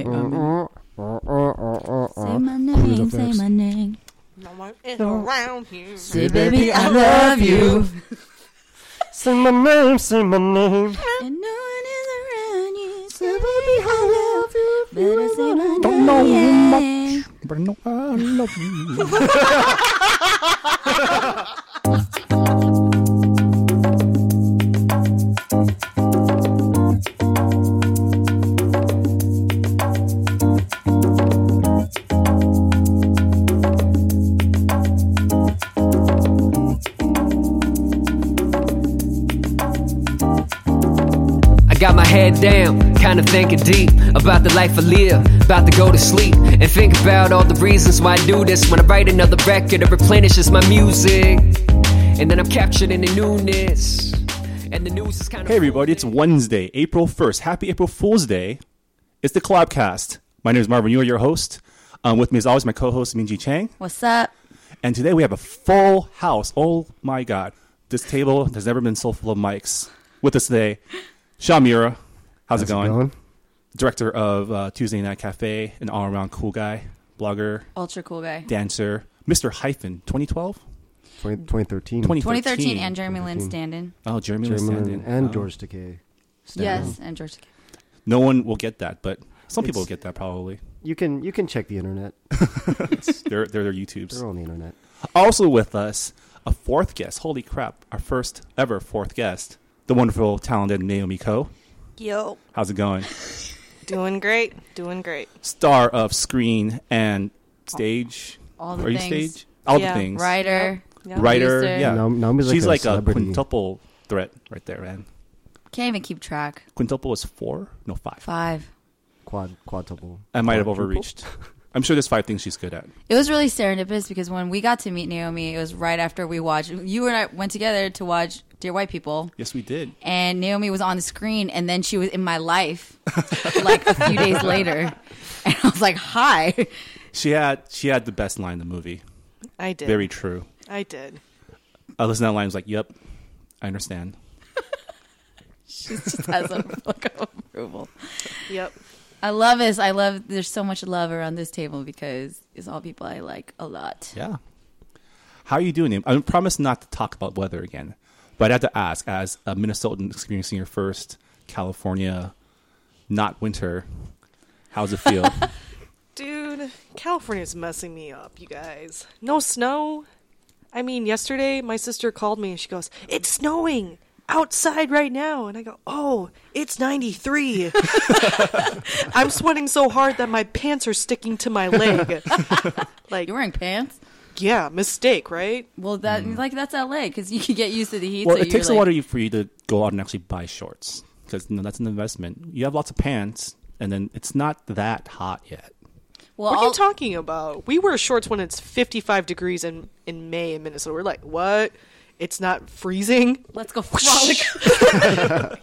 Say my name, say my name. No one is around here. Say, baby, I love you. Say my name, say my name. And no one is around you. Say, baby, I love you. Better say my name. Don't know name. But I know I love you. head down, kinda thinking deep about the life I live. About to go to sleep and think about all the reasons why I do this. When I write another record, it replenishes my music. And then I'm captured in the newness. And the news is kind of. Hey everybody, it's Wednesday, April 1st. Happy April Fool's Day. It's the Collabcast. My name is Marvin, you are your host. Um, with me as always, my co-host Minji Chang. What's up? And today we have a full house. Oh my god. This table has never been so full of mics. With us today, Sean Miura. How's, it, going? Director of uh, Tuesday Night Cafe, an all-around cool guy, blogger, Ultra cool guy. dancer, Mr. Hyphen, 2012? 20, 2013. 2013. 2013 and Jeremy Lin 2013. Stand-in. Oh, Jeremy Lin Jeremy Stand-in. And Oh. George Takei. Yes, and George. Decay. No one will get that, but some people will get that probably. You can you can check the internet. It's, they're, they're their YouTubes. They're on the internet. Also with us, a fourth guest. Holy crap. Our first ever fourth guest. The wonderful, talented Naomi Ko. Yo, How's it going? doing great, doing great. Star of screen and stage. All the things. Are you stage? All Yeah. the things. Writer. Yep. Writer. Producer. Yeah. Naomi- Naomi's like She's a like a quintuple threat right there, man. Can't even keep track. Quintuple is four? No, five. Five. Quad quadruple. I might have overreached. I'm sure there's five things she's good at. It was really serendipitous because when we got to meet Naomi, it was right after we watched. You and I went together to watch Dear White People, Yes, we did. and Naomi was on the screen, and then she was in my life like a few days later, and I was like, "Hi." She had she had the best line in the movie. I did. Very true. I did. I listened to that line. I was like, "Yep, I understand." She just has a look of approval. Yep. I love this. I love. There's so much love around this table because it's all people I like a lot. Yeah. How are you doing? Naomi? I promise not to talk about weather again, but I have to ask, as a Minnesotan experiencing your first California, not winter, how's it feel? Dude, California's messing me up, you guys. No snow. I mean, yesterday my sister called me and she goes, It's snowing outside right now. And I go, Oh, it's 93. I'm sweating so hard that my pants are sticking to my leg. like, You're wearing pants. yeah, mistake, right? Well, that mm. like that's LA because you can get used to the heat. well, so it takes you're a like, while to- for you to go out and actually buy shorts because you know, that's an investment. You have lots of pants, and then it's not that hot yet. Well, What are all- you talking about? We wear shorts when it's 55 degrees in, in May in Minnesota. We're like, what? It's not freezing? let's go frolic.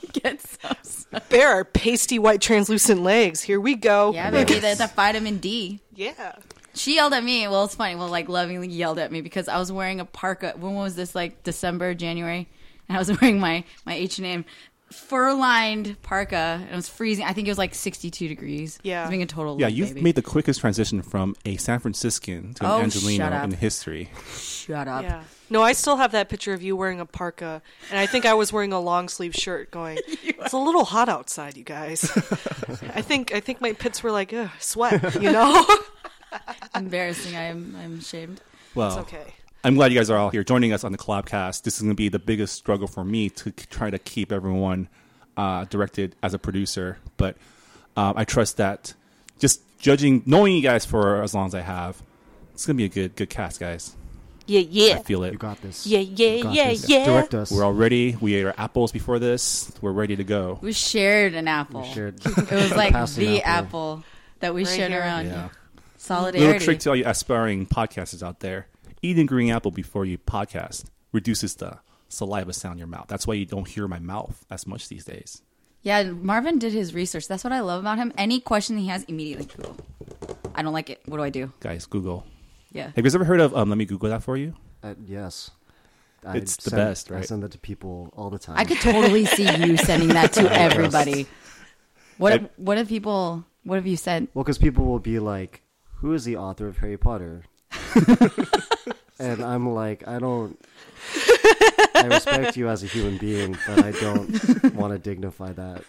get some. There are pasty white translucent legs. Here we go. Yeah, baby, that's a vitamin D. Yeah. She yelled at me. Well, it's funny. Well, like lovingly yelled at me because I was wearing a parka. When was this? Like December, January, and I was wearing my my H and M fur lined parka, and it was freezing. I think it was like sixty two degrees. Yeah. I was being a total. Yeah, you've baby. made the quickest transition from a San Franciscan to Oh, an shut Angeleno in history. Shut up. Yeah. No, I still have that picture of you wearing a parka, and I think I was wearing a long sleeve shirt. Going, it's a little hot outside, you guys. I think I think my pits were like, Ugh, sweat. You know, Embarrassing. I'm I'm ashamed. Well, it's okay. I'm glad you guys are all here joining us on the Collabcast. This is going to be the biggest struggle for me to try to keep everyone uh, directed as a producer. But um, I trust that just judging, knowing you guys for as long as I have, it's going to be a good good cast, guys. Yeah, yeah. I feel it. You got this. yeah, yeah, yeah, this. yeah. Direct us. We're all ready. We ate our apples before this. We're ready to go. We shared an apple. We shared. It was like the apple. apple. that we Right shared here. around. Yeah. Solidarity. Little trick to all you aspiring podcasters out there: eating green apple before you podcast reduces the saliva sound in your mouth. That's why you don't hear my mouth as much these days. Yeah, Marvin did his research. That's what I love about him. Any question he has, immediately Google. I don't like it. What do I do? Guys, Google. Yeah. Have you guys ever heard of? Um, let me Google that for you. Uh, yes. It's the send- best, I right? send that to people all the time. I could totally see you sending that to everybody. What if, what if people What have you said? Well, because people will be like, "Who is the author of Harry Potter?" and I'm like, I don't. I respect you as a human being, but I don't want to dignify that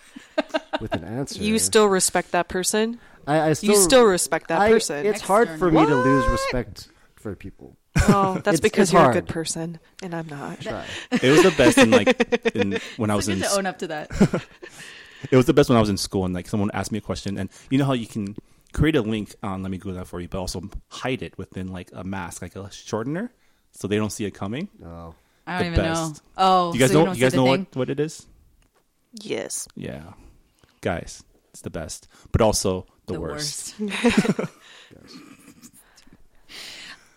with an answer. You still respect that person? I, I still, you still respect that I- person? It's hard for me to lose respect for people. oh, that's It's- because it's you're a good person, and I'm not. Try. It was the best in like in, when I was Good in. to own up to that. It was the best when I was in school and like someone asked me a question and you know how you can create a link on let me Google that for you, but also hide it within like a mask, like a shortener, so they don't see it coming. Oh, I don't The even know. best. Oh, you guys so know? don't You guys know thing? what what it is? Yes. Yeah, guys, it's the best, but also the, The worst. worst.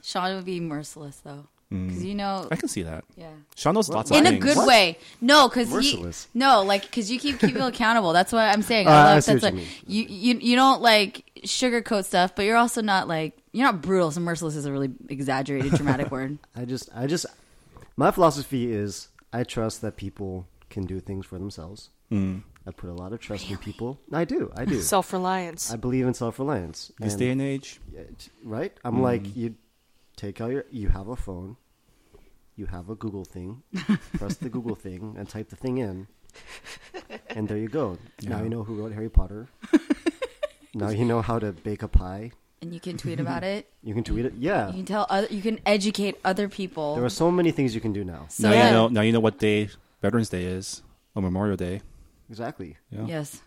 Sean would be merciless though, because you know, I can see that. yeah. Sean knows lots of in a things. good way. No, because Merciless. no, like because you keep people accountable. That's what I'm saying. Uh, I I love see that's what like you you, you you don't like sugarcoat stuff, but you're also not like you're not brutal. So merciless is a really exaggerated, dramatic word. I just, I just, my philosophy is I trust that people can do things for themselves. Mm. I put a lot of trust in people. I do, I do. Self reliance. I believe in self-reliance. This And- day and age, right? I'm like, you take out your, you have a phone, you have a Google thing, press the Google thing and type the thing in, and there you go. Now you know who wrote Harry Potter. now you know how to bake a pie. And you can tweet about it. You can tweet it. Yeah, You can tell other. You can educate other people. there are so many things you can do now. So now yeah. you know. Now you know what day Veterans Day is or Memorial Day. Exactly. Yeah. Yes.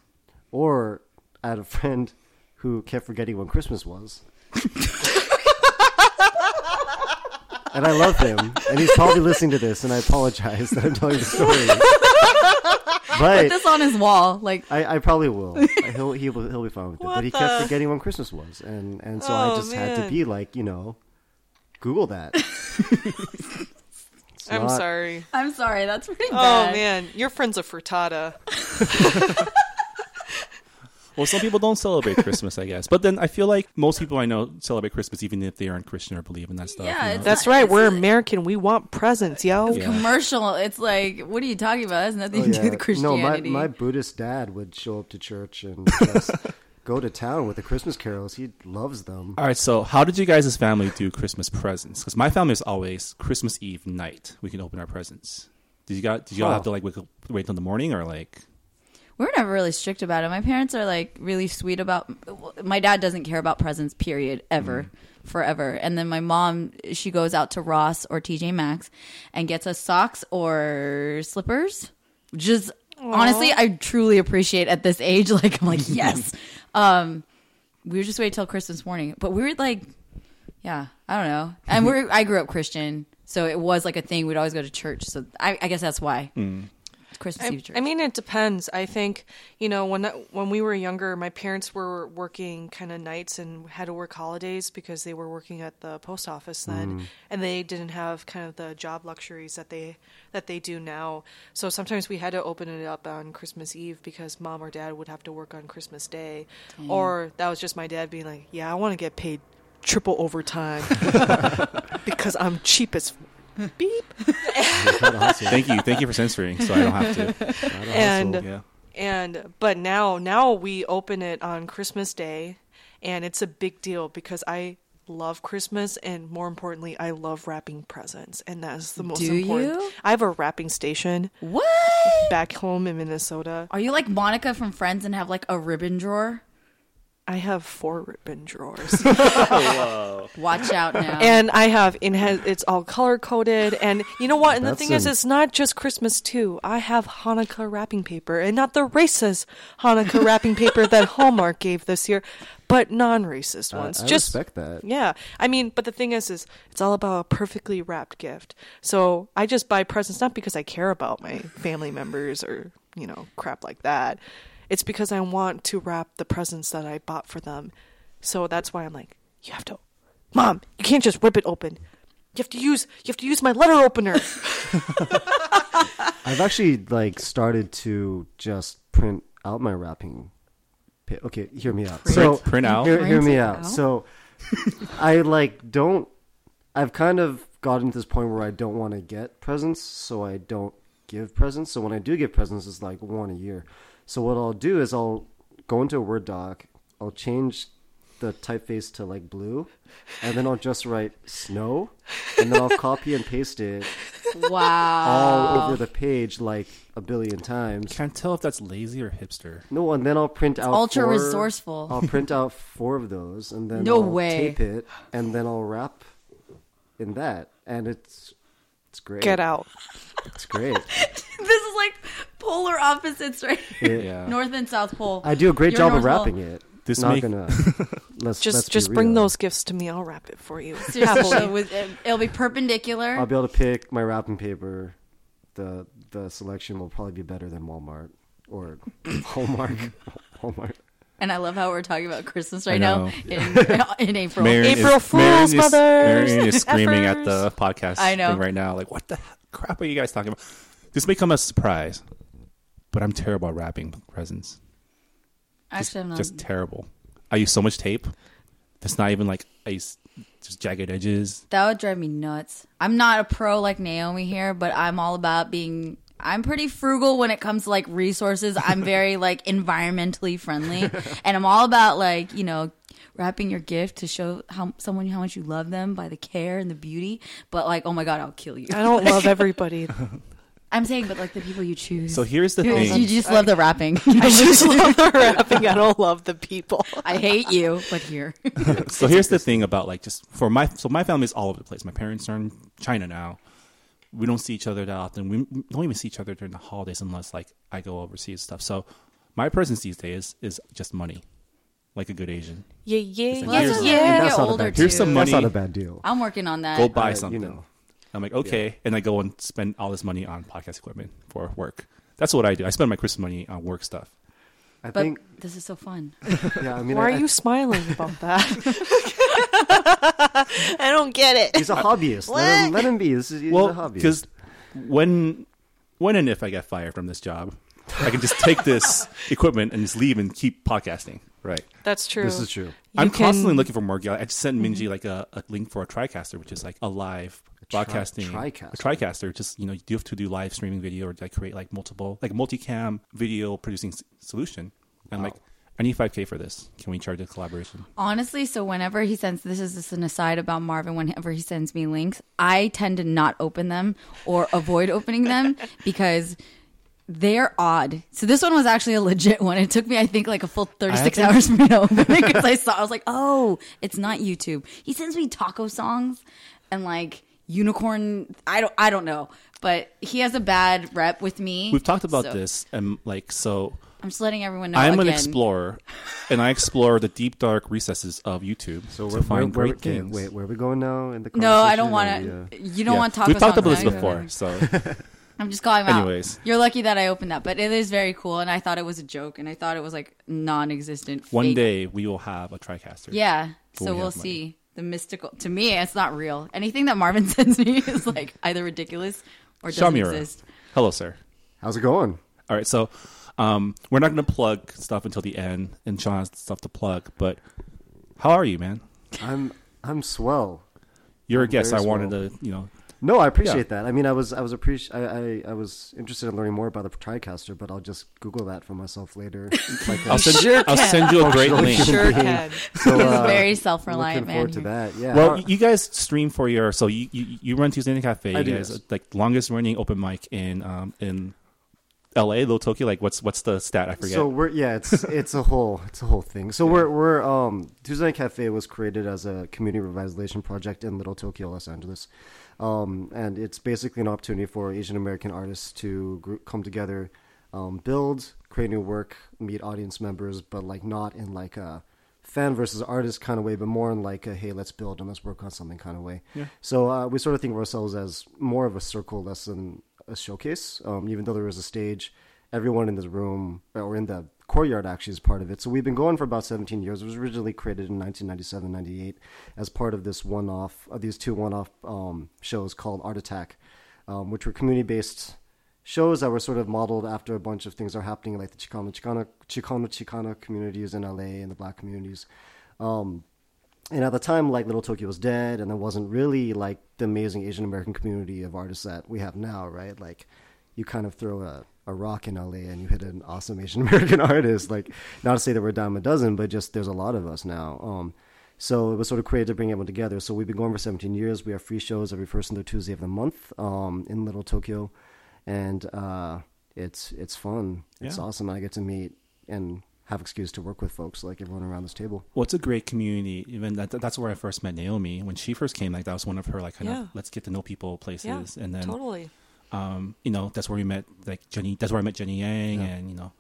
Or I had a friend who kept forgetting when Christmas was. And I love him, and he's probably listening to this, and I apologize that I'm telling the story. Put but this on his wall, like I, I probably will. He'll he will he'll be fine with it. What but he the- kept forgetting when Christmas was, and and so I Oh, just had to man. be like, you know, Google that. It's I'm not- sorry. I'm sorry. That's pretty Oh bad. man, your friend's a frittata. Well, some people don't celebrate Christmas, I guess. But then I feel like most people I know celebrate Christmas even if they aren't Christian or believe in that stuff. Yeah, you know? That's not- right. We're a- American. We want presents, yo. Yeah. Commercial. It's like, what are you talking about? It has nothing Oh, to do yeah. with No, Christianity. my, my Buddhist dad would show up to church and just go to town with the Christmas carols. He loves them. All right, so how did you guys as family do Christmas presents? Because my family is always Christmas Eve night. We can open our presents. Did you got? Did you all Huh. have to like wait, wait till the morning or like? We're never really strict about it. My parents are like really sweet about. My dad doesn't care about presents. Period. Ever, mm-hmm. forever. And then my mom, she goes out to Ross or TJ Maxx and gets us socks or slippers. Just honestly, I truly appreciate at this age. Like I'm like yes. um, we were just waiting till Christmas morning, but we were like, yeah, I don't know. And mm-hmm. we're I grew up Christian, so it was like a thing. We'd always go to church. So I, I guess that's why. Mm. Christmas I, Eve church. I mean, it depends. I think you know when when we were younger, my parents were working kind of nights and had to work holidays because they were working at the post office then, mm. and they didn't have kind of the job luxuries that they that they do now. So sometimes we had to open it up on Christmas Eve because mom or dad would have to work on Christmas Day, or that was just my dad being like, "Yeah, I want to get paid triple overtime because I'm cheap as." Beep. Thank you, thank you for censoring, so I don't have to. and Yeah. and but now now we open it on Christmas Day and it's a big deal because I love Christmas and more importantly I love wrapping presents and that's the most Do important. you? I have a wrapping station what? back home in Minnesota. Are you like Monica from Friends and have like a ribbon drawer? I have four ribbon drawers. Watch out now. and I have in it's all color coded and you know what and the That's thing is an- it's not just Christmas too. I have Hanukkah wrapping paper and not the racist Hanukkah wrapping paper that Hallmark gave this year, but non-racist I, ones. I just respect that. Yeah. I mean, but the thing is is it's all about a perfectly wrapped gift. So I just buy presents not because I care about my family members or, you know, crap like that. It's because I want to wrap the presents that I bought for them. So that's why I'm like, you have to Mom, you can't just rip it open. You have to use you have to use my letter opener. I've actually like started to just print out my wrapping. pa- Okay, hear me out. So Print out? Hear, hear me out. out? So I like don't. I've kind of gotten to this point where I don't want to get presents, so I don't give presents. So when I do give presents, it's like one a year. So what I'll do is I'll go into a Word doc I'll change the typeface to like blue, and then I'll just write snow, and then I'll copy and paste it Wow. all over the page like a billion times. Can't tell if that's lazy or hipster. No, and then I'll print out ultra four- resourceful. I'll print out four of those, and then No I'll way. tape it, and then I'll wrap in that, and it's it's great. Get out. It's great. this is like polar opposites, right? here. It- Yeah. North and South Pole. I do a great You're job of North Pole. wrapping it. This is Not make- gonna. Let's Just let's just bring those gifts to me. I'll wrap it for you. Seriously, with- it- it'll be perpendicular. I'll be able to pick my wrapping paper. The the selection will probably be better than Walmart or Hallmark. Hallmark. And I love how we're talking about Christmas right now in, in April. Marion April is, Fools, Marion is, mothers, Marion is screaming at the podcast I know. thing right now. Like, what the crap are you guys talking about? This may come as a surprise, but I'm terrible at wrapping presents. Actually, I'm not. Just terrible. I use so much tape. That's not even like I use just jagged edges. that would drive me nuts. I'm not a pro like Naomi here, but I'm all about being. I'm pretty frugal when it comes to like resources. I'm very like environmentally friendly, and I'm all about like you know wrapping your gift to show how someone how much you love them by the care and the beauty. But like, oh my god, I'll kill you. I don't love everybody. I'm saying, but like the people you choose. So here's the you, thing. you just love the wrapping. I just love the wrapping. I don't love the people. I hate you, but here. so here's the thing about like just for my so my family is all over the place. My parents are in China now. We don't see each other that often. We don't even see each other during the holidays unless like I go overseas and stuff. So my presence these days is just money, like a good Asian. Yeah, yeah, Well, Here's- that's yeah. as yeah. That's not a older bad too. Here's some money. That's not a bad deal. I'm working on that. Go buy Uh, something. You know. I'm like okay, and I go and spend all this money on podcast equipment for work. That's what I do. I spend my Christmas money on work stuff. I but think. this is so fun. Yeah. I mean, Why I, are you smiling about that? I don't get it. He's a hobbyist. let, him, let him be. This is he's a well, hobbyist. because when when and if I get fired from this job, I can just take this equipment and just leave and keep podcasting. Right. That's true. this is true. I'm can- constantly looking for more gear. I just sent Minji mm-hmm. like a, a link for a TriCaster, which is like a live tri- broadcasting TriCaster? A TriCaster. Just you know, you do have to do live streaming video or like create like multiple like multicam video producing s- solution. And I'm like, I need 5k for this. Can we charge a Kollaboration? Honestly, so whenever he sends this is just an aside about Marvin. Whenever he sends me links, I tend to not open them or avoid opening them because they're odd. So this one was actually a legit one. It took me, I think, like a full thirty six think- hours for me to open it because I saw. I was like, oh, it's not YouTube. He sends me taco songs and like unicorn. I don't. I don't know, but he has a bad rep with me. We've talked about So this, and like so. I'm just letting everyone know. I'm an again. explorer, and I explore the deep dark recesses of YouTube So to where, find where, great where, okay, things. wait, where are we going now in the No, I don't want Are to. we, uh, You don't Yeah. want taco We've talked about this before, so I'm just calling him Anyways. You're lucky that I opened that, but it is very cool, and I thought it was a joke, and I thought it was like non-existent. one fake. day we will have a TriCaster. yeah. So we we'll have money. see the mystical. To me, it's not real. Anything that Marvin sends me is like either ridiculous or doesn't Sean Miura. exist. Hello, sir. How's it going? All right, so um, we're not going to plug stuff until the end, and Sean has stuff to plug. But how are you, man? I'm I'm swell. You're a I'm guest. I very wanted swell. to, you know, No, I appreciate that. I mean, I was I was appreci- I, I I was interested in learning more about the TriCaster, but I'll just Google that for myself later. Like, I'll send Sure I'll send you a great Functional link. Sure can. so, He's uh, very self-reliant man. forward to that. Yeah. Well, you guys stream for your so you you, you run Tuesday Night Cafe. I You do, guys yes. like longest running open mic in um in L.A. Little Tokyo. Like what's what's the stat? I forget. So we're yeah, it's it's a whole it's a whole thing. So we're we're um Tuesday Night Cafe was created as a community revitalization project in Little Tokyo, Los Angeles, um, and it's basically an opportunity for Asian American artists to group, come together, um, build, create new work, meet audience members, but like not in like a fan versus artist kind of way, but more in like a hey, let's build and let's work on something kind of way. Yeah. So uh, we sort of think of ourselves as more of a circle less than a showcase. Um, even though there was a stage, everyone in this room or in the courtyard actually is part of it. So we've been going for about 17 years. It was originally created in 1997, 98 as part of this one-off, uh, these two one-off um, shows called Art Attack, um, which were community-based shows that were sort of modeled after a bunch of things that are happening like the Chicano Chicana Chicano Chicana communities in LA and the black communities. Um, and at the time, like Little Tokyo was dead, and there wasn't really like the amazing Asian American community of artists that we have now, right? Like, you kind of throw a a rock in LA and you hit an awesome Asian American artist. Like, not to say that we're a dime a dozen, but just there's a lot of us now. Um, so it was sort of created to bring everyone together. So we've been going for 17 years. We have free shows every first and third Tuesday of the month um, in Little Tokyo, and uh, it's it's fun. It's Yeah. awesome. I get to meet and have excuse to work with folks like everyone around this table. Well, it's a great community. Even that, that's where I first met Naomi when she first came. Like that was one of her like kind Yeah. of let's get to know people places, Yeah, and then totally. um, you know that's where we met like Jenny. That's where I met Jenny Yang and you know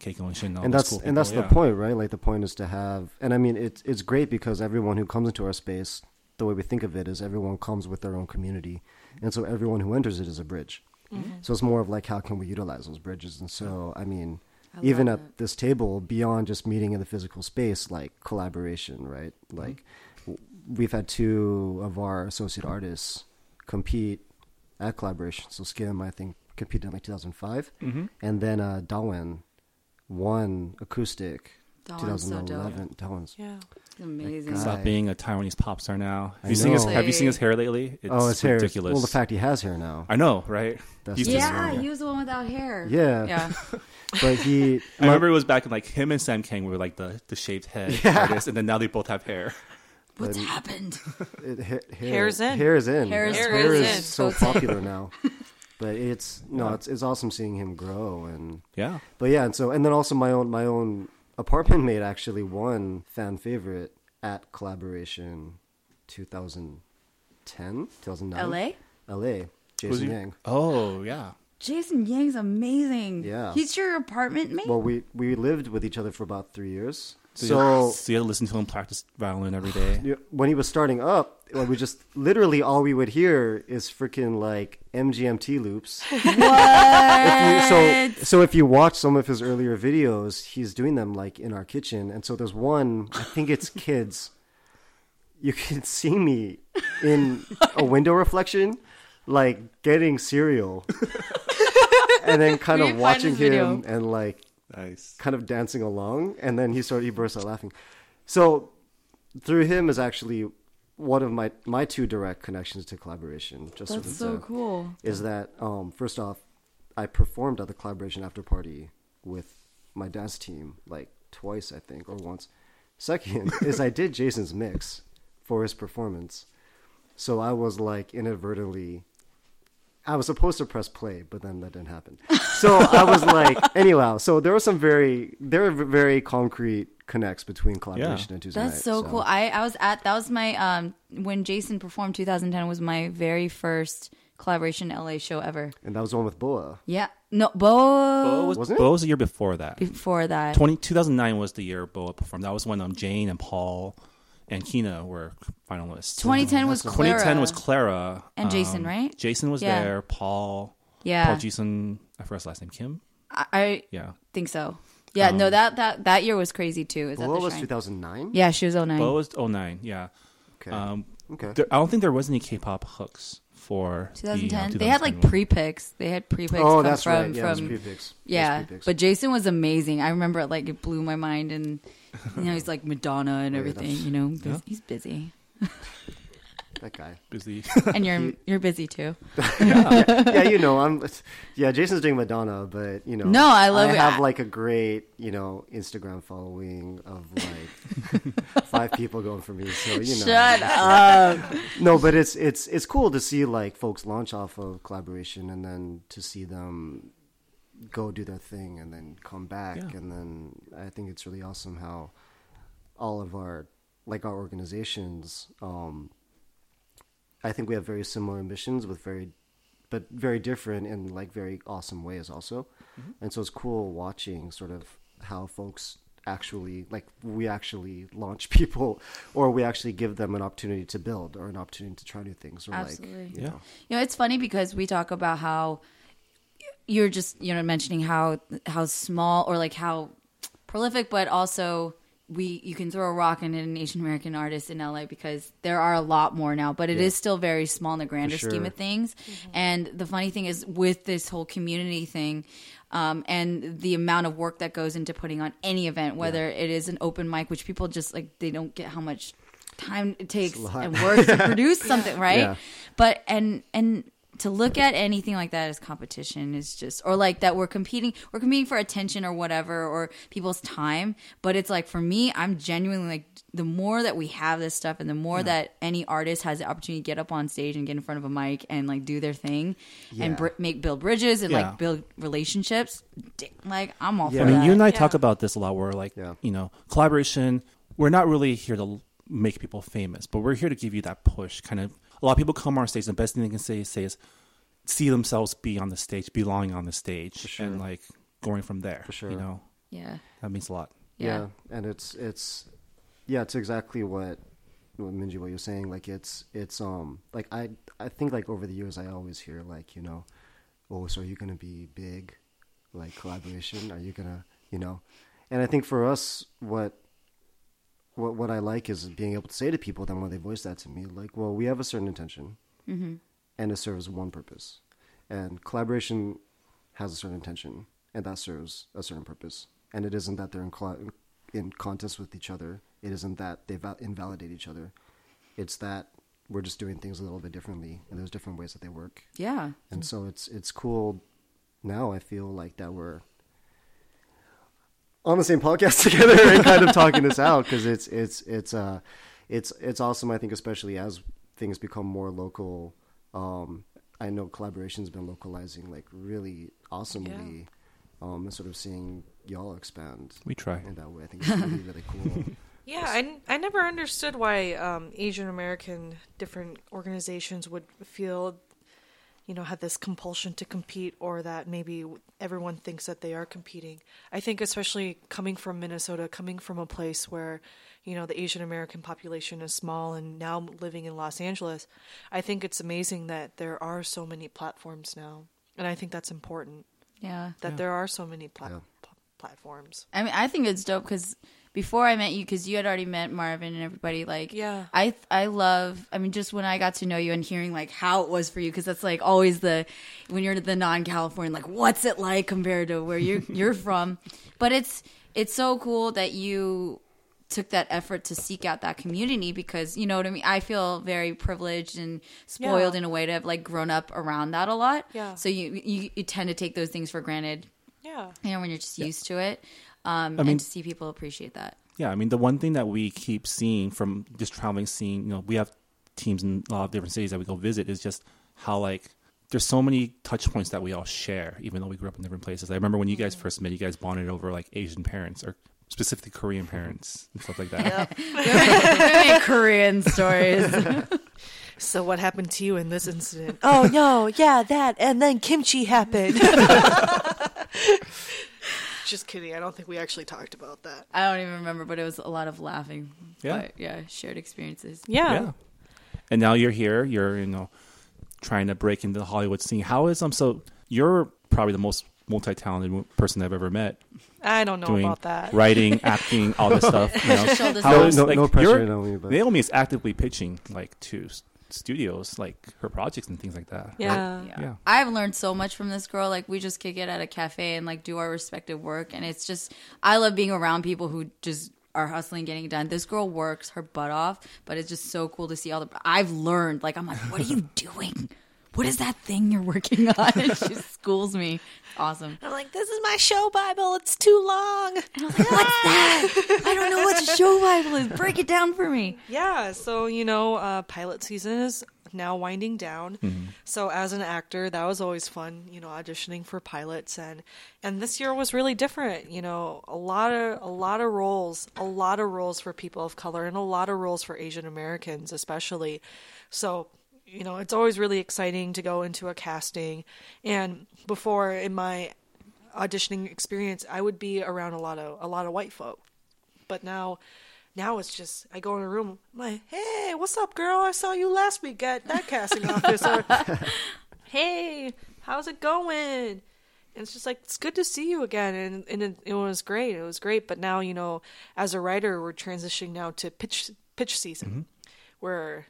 Keiko and Shin. and that's cool and that's people, the point, right? Like the point is to have, and I mean it's it's great because everyone who comes into our space, the way we think of it is everyone comes with their own community, and so everyone who enters it is a bridge. So it's more of like how can we utilize those bridges, and so I mean, I even at this table, beyond just meeting in the physical space, like collaboration, right? Like w- we've had two of our associate artists compete at Kollaboration. So Skim, I think, competed in like 2005, Mhm. and then uh, Dawen won acoustic Dawen's so dope. 2011. Dawen's Yeah. Amazing. Stop being a Taiwanese pop star now. Have I you seen his. Have you seen his hair lately? Oh, it's oh, his hair. ridiculous. Well, the fact he has hair now. I know, right? That's He's just- just- Yeah, he was the one without hair. Yeah. Yeah. but he. I remember it was back in like him and Sam Kang were like the, the shaved head artists, and then now they both have hair. What's But- happened? It, hair, hair, Hair's in. Hair is in. Hair is Hair Hair is is in. so So popular now. But it's no, it's it's awesome seeing him grow and Yeah. but yeah, and so and then also my own my own apartment mate actually won fan favorite at Kollaboration 2010 2009 LA? LA Jason? Yang. Oh yeah. Jason Yang's amazing. Yeah. He's your apartment mate? Well, we we lived with each other for about three years. So, So, you, so you had to listen to him practice violin every day. when he was starting up, like we just literally all we would hear is freaking like MGMT loops. what? If you- so so if you watch some of his earlier videos, he's doing them like in our kitchen, and so there's one. I think it's kids. You can see me in a window reflection, like getting cereal, and then kind We of watching this video. him and like Nice. kind of dancing along, and then he started he burst out laughing. So through him is actually one of my my two direct connections to Kollaboration. Just That's so to- cool. is that um, first off, I performed at the Kollaboration after party with my dance team like twice, I think, or once. Second is I did Jason's mix for his performance, so I was like inadvertently. I was supposed to press play, but then that didn't happen. So I was like, anyhow. So there were some very, there were very concrete connects between Kollaboration and Tuesday That's night, so, cool. I, I was at that was my um when Jason performed 2010 was my very first Kollaboration LA show ever. and that was the one with Boa. Yeah. No, Bo, Bo was, Wasn't it? Bo was the year before that. before that. 20, 2009 was the year Boa performed. That was when um, Jane and Paul and Kina were finalists. 2010 was Clara. 2010 was Clara And Jason, um, right? Jason was Yeah. there. Paul. Yeah. Paul Jason. I forgot his last name. Kim. I, I Yeah. think so. Yeah, Um, no that that that year was crazy too. Is that Boa the was shrine? 2009. Yeah, she was 09. Bo was 09. Yeah. Okay. Um, okay. there, I don't think there was any K-pop hooks for the, uh, 2010. they had like 2010 pre-pics. They had pre-pics oh, come that's from right. Yeah, it was from pre-picks. It was yeah. pre-picks. But Jason was amazing. I remember it like it blew my mind and you know he's like Madonna and Oh, everything, you know. Yeah. He's busy. that guy. busy. And you're you're busy too. yeah, you know, I'm. Yeah, Jason's doing Madonna, but you know, No, I love I it. have I- like a great, you know, Instagram following of like five people going for me. So you know, Shut up. no, but it's it's it's cool to see like folks launch off of Kollaboration and then to see them go do their thing and then come back Yeah. and then I think it's really awesome how all of our like our organizations um I think we have very similar ambitions with very but very different in like very awesome ways also. And so it's cool watching sort of how folks actually like we actually launch people or we actually give them an opportunity to build or an opportunity to try new things or Absolutely. like you Yeah. know. You know, it's funny because we talk about how you're just you know mentioning how how small or like how prolific, but also we you can throw a rock and hit an Asian American artist in LA because there are a lot more now, but it is Yeah. still very small in the grander scheme of things. And the funny thing is with this whole community thing. Um, and the amount of work that goes into putting on any event, whether it is an open mic, which people just like, they don't get how much time it takes and work to produce something, right? Yeah. But and and to look at anything like that as competition is just or like that we're competing we're competing for attention or whatever or people's time but it's like for me i'm genuinely like the more that we have this stuff and the more that any artist has the opportunity to get up on stage and get in front of a mic and like do their thing Yeah. and br- make build bridges and Yeah. like build relationships like i'm all Yeah. for I mean, that you and I Yeah. talk about this a lot. Where like, Yeah. you know, Kollaboration. We're not really here to make people famous, but we're here to give you that push. Kind of, a lot of people come on stage. And the best thing they can say, say is see themselves be on the stage, belonging on the stage, sure. and like going from there. For sure. You know, yeah that means a lot. yeah, and it's it's yeah, it's exactly what what Minji what you're saying. Like it's it's um like I I think like over the years I always hear like you know, oh so are you gonna be big, like Kollaboration? Are you gonna you know, and I think for us what. What what I like is being able to say to people then when they voice that to me, like, well, we have a certain intention, mm-hmm. and it serves one purpose, and Kollaboration has a certain intention, and that serves a certain purpose. And it isn't that they're in, cla in contest with each other. It isn't that they val- invalidate each other. It's that we're just doing things a little bit differently, and there's different ways that they work. yeah And so it's it's cool. Now I feel like that we're on the same podcast together and kind of talking this out because it's it's it's uh it's it's awesome. I think especially as things become more local. Um, I know Kollaboration's been localizing like really awesomely. Um, and sort of seeing y'all expand We try. in that way. I think it's really really cool. Yeah, I, n- I never understood why um, Asian American different organizations would feel, you know, had this compulsion to compete or that maybe everyone thinks that they are competing. I think, especially coming from Minnesota, coming from a place where, you know, the Asian American population is small and now living in Los Angeles, I think it's amazing that there are so many platforms now. And I think that's important yeah that there are so many plat- Yeah. pl- platforms. I mean, I think it's dope because before I met you, because you had already met Marvin and everybody. Like, Yeah. I I love. I mean, just when I got to know you and hearing like how it was for you, because that's like always the when you're the non-Californian, like what's it like compared to where you you're from. But it's it's so cool that you took that effort to seek out that community because you know what I mean. I feel very privileged and spoiled Yeah. in a way to have like grown up around that a lot. Yeah. So you you, you tend to take those things for granted Yeah. you know, when you're just used to it. Um, I mean- and to see people appreciate that. Yeah, I mean the one thing that we keep seeing from just traveling, seeing you know we have teams in a lot of different cities that we go visit is just how like there's so many touch points that we all share, even though we grew up in different places. I remember when you guys first met, you guys bonded over like Asian parents or specifically Korean parents and stuff like that. Very Korean stories. So what happened to you in this incident? oh no, yeah, that, and then kimchi happened. Just kidding. I don't think we actually talked about that. I don't even remember, but it was a lot of laughing. Yeah. But yeah, shared experiences. Yeah. yeah. And now you're here. You're you know trying to break into the Hollywood scene. How is um so you're probably the most multi-talented person I've ever met I don't know doing about that. writing, acting, all this stuff. You know, Shoulders How up. is, no, like, no pressure on me, but Naomi is actively pitching like to s- studios, like her projects and things like that. right? Yeah. Yeah. Yeah. I've learned so much from this girl. Like we just kick it at a cafe and like do our respective work, and it's just I love being around people who just are hustling, getting done. This girl works her butt off, but it's just so cool to see all the. I've learned. Like I'm like, what are you doing? What is that thing you're working on? And she schools me. It's awesome. I'm like, this is my show Bible. It's too long. And I was like, what's that? I don't know what a show Bible is. Break it down for me. Yeah. So you know, uh, pilot season is now winding down. So as an actor, that was always fun. You know, auditioning for pilots and and this year was really different. You know, a lot of a lot of roles, a lot of roles for people of color, and a lot of roles for Asian Americans, especially. So you know, it's always really exciting to go into a casting. And before in my auditioning experience, I would be around a lot of a lot of white folk. But now now it's just I go in a room, I'm like, hey, what's up, girl? I saw you last week at that casting office. Or, hey, how's it going? And it's just like it's good to see you again, and and it, it was great. It was great. But now you know, as a writer, we're transitioning now to pitch pitch season, mm-hmm. where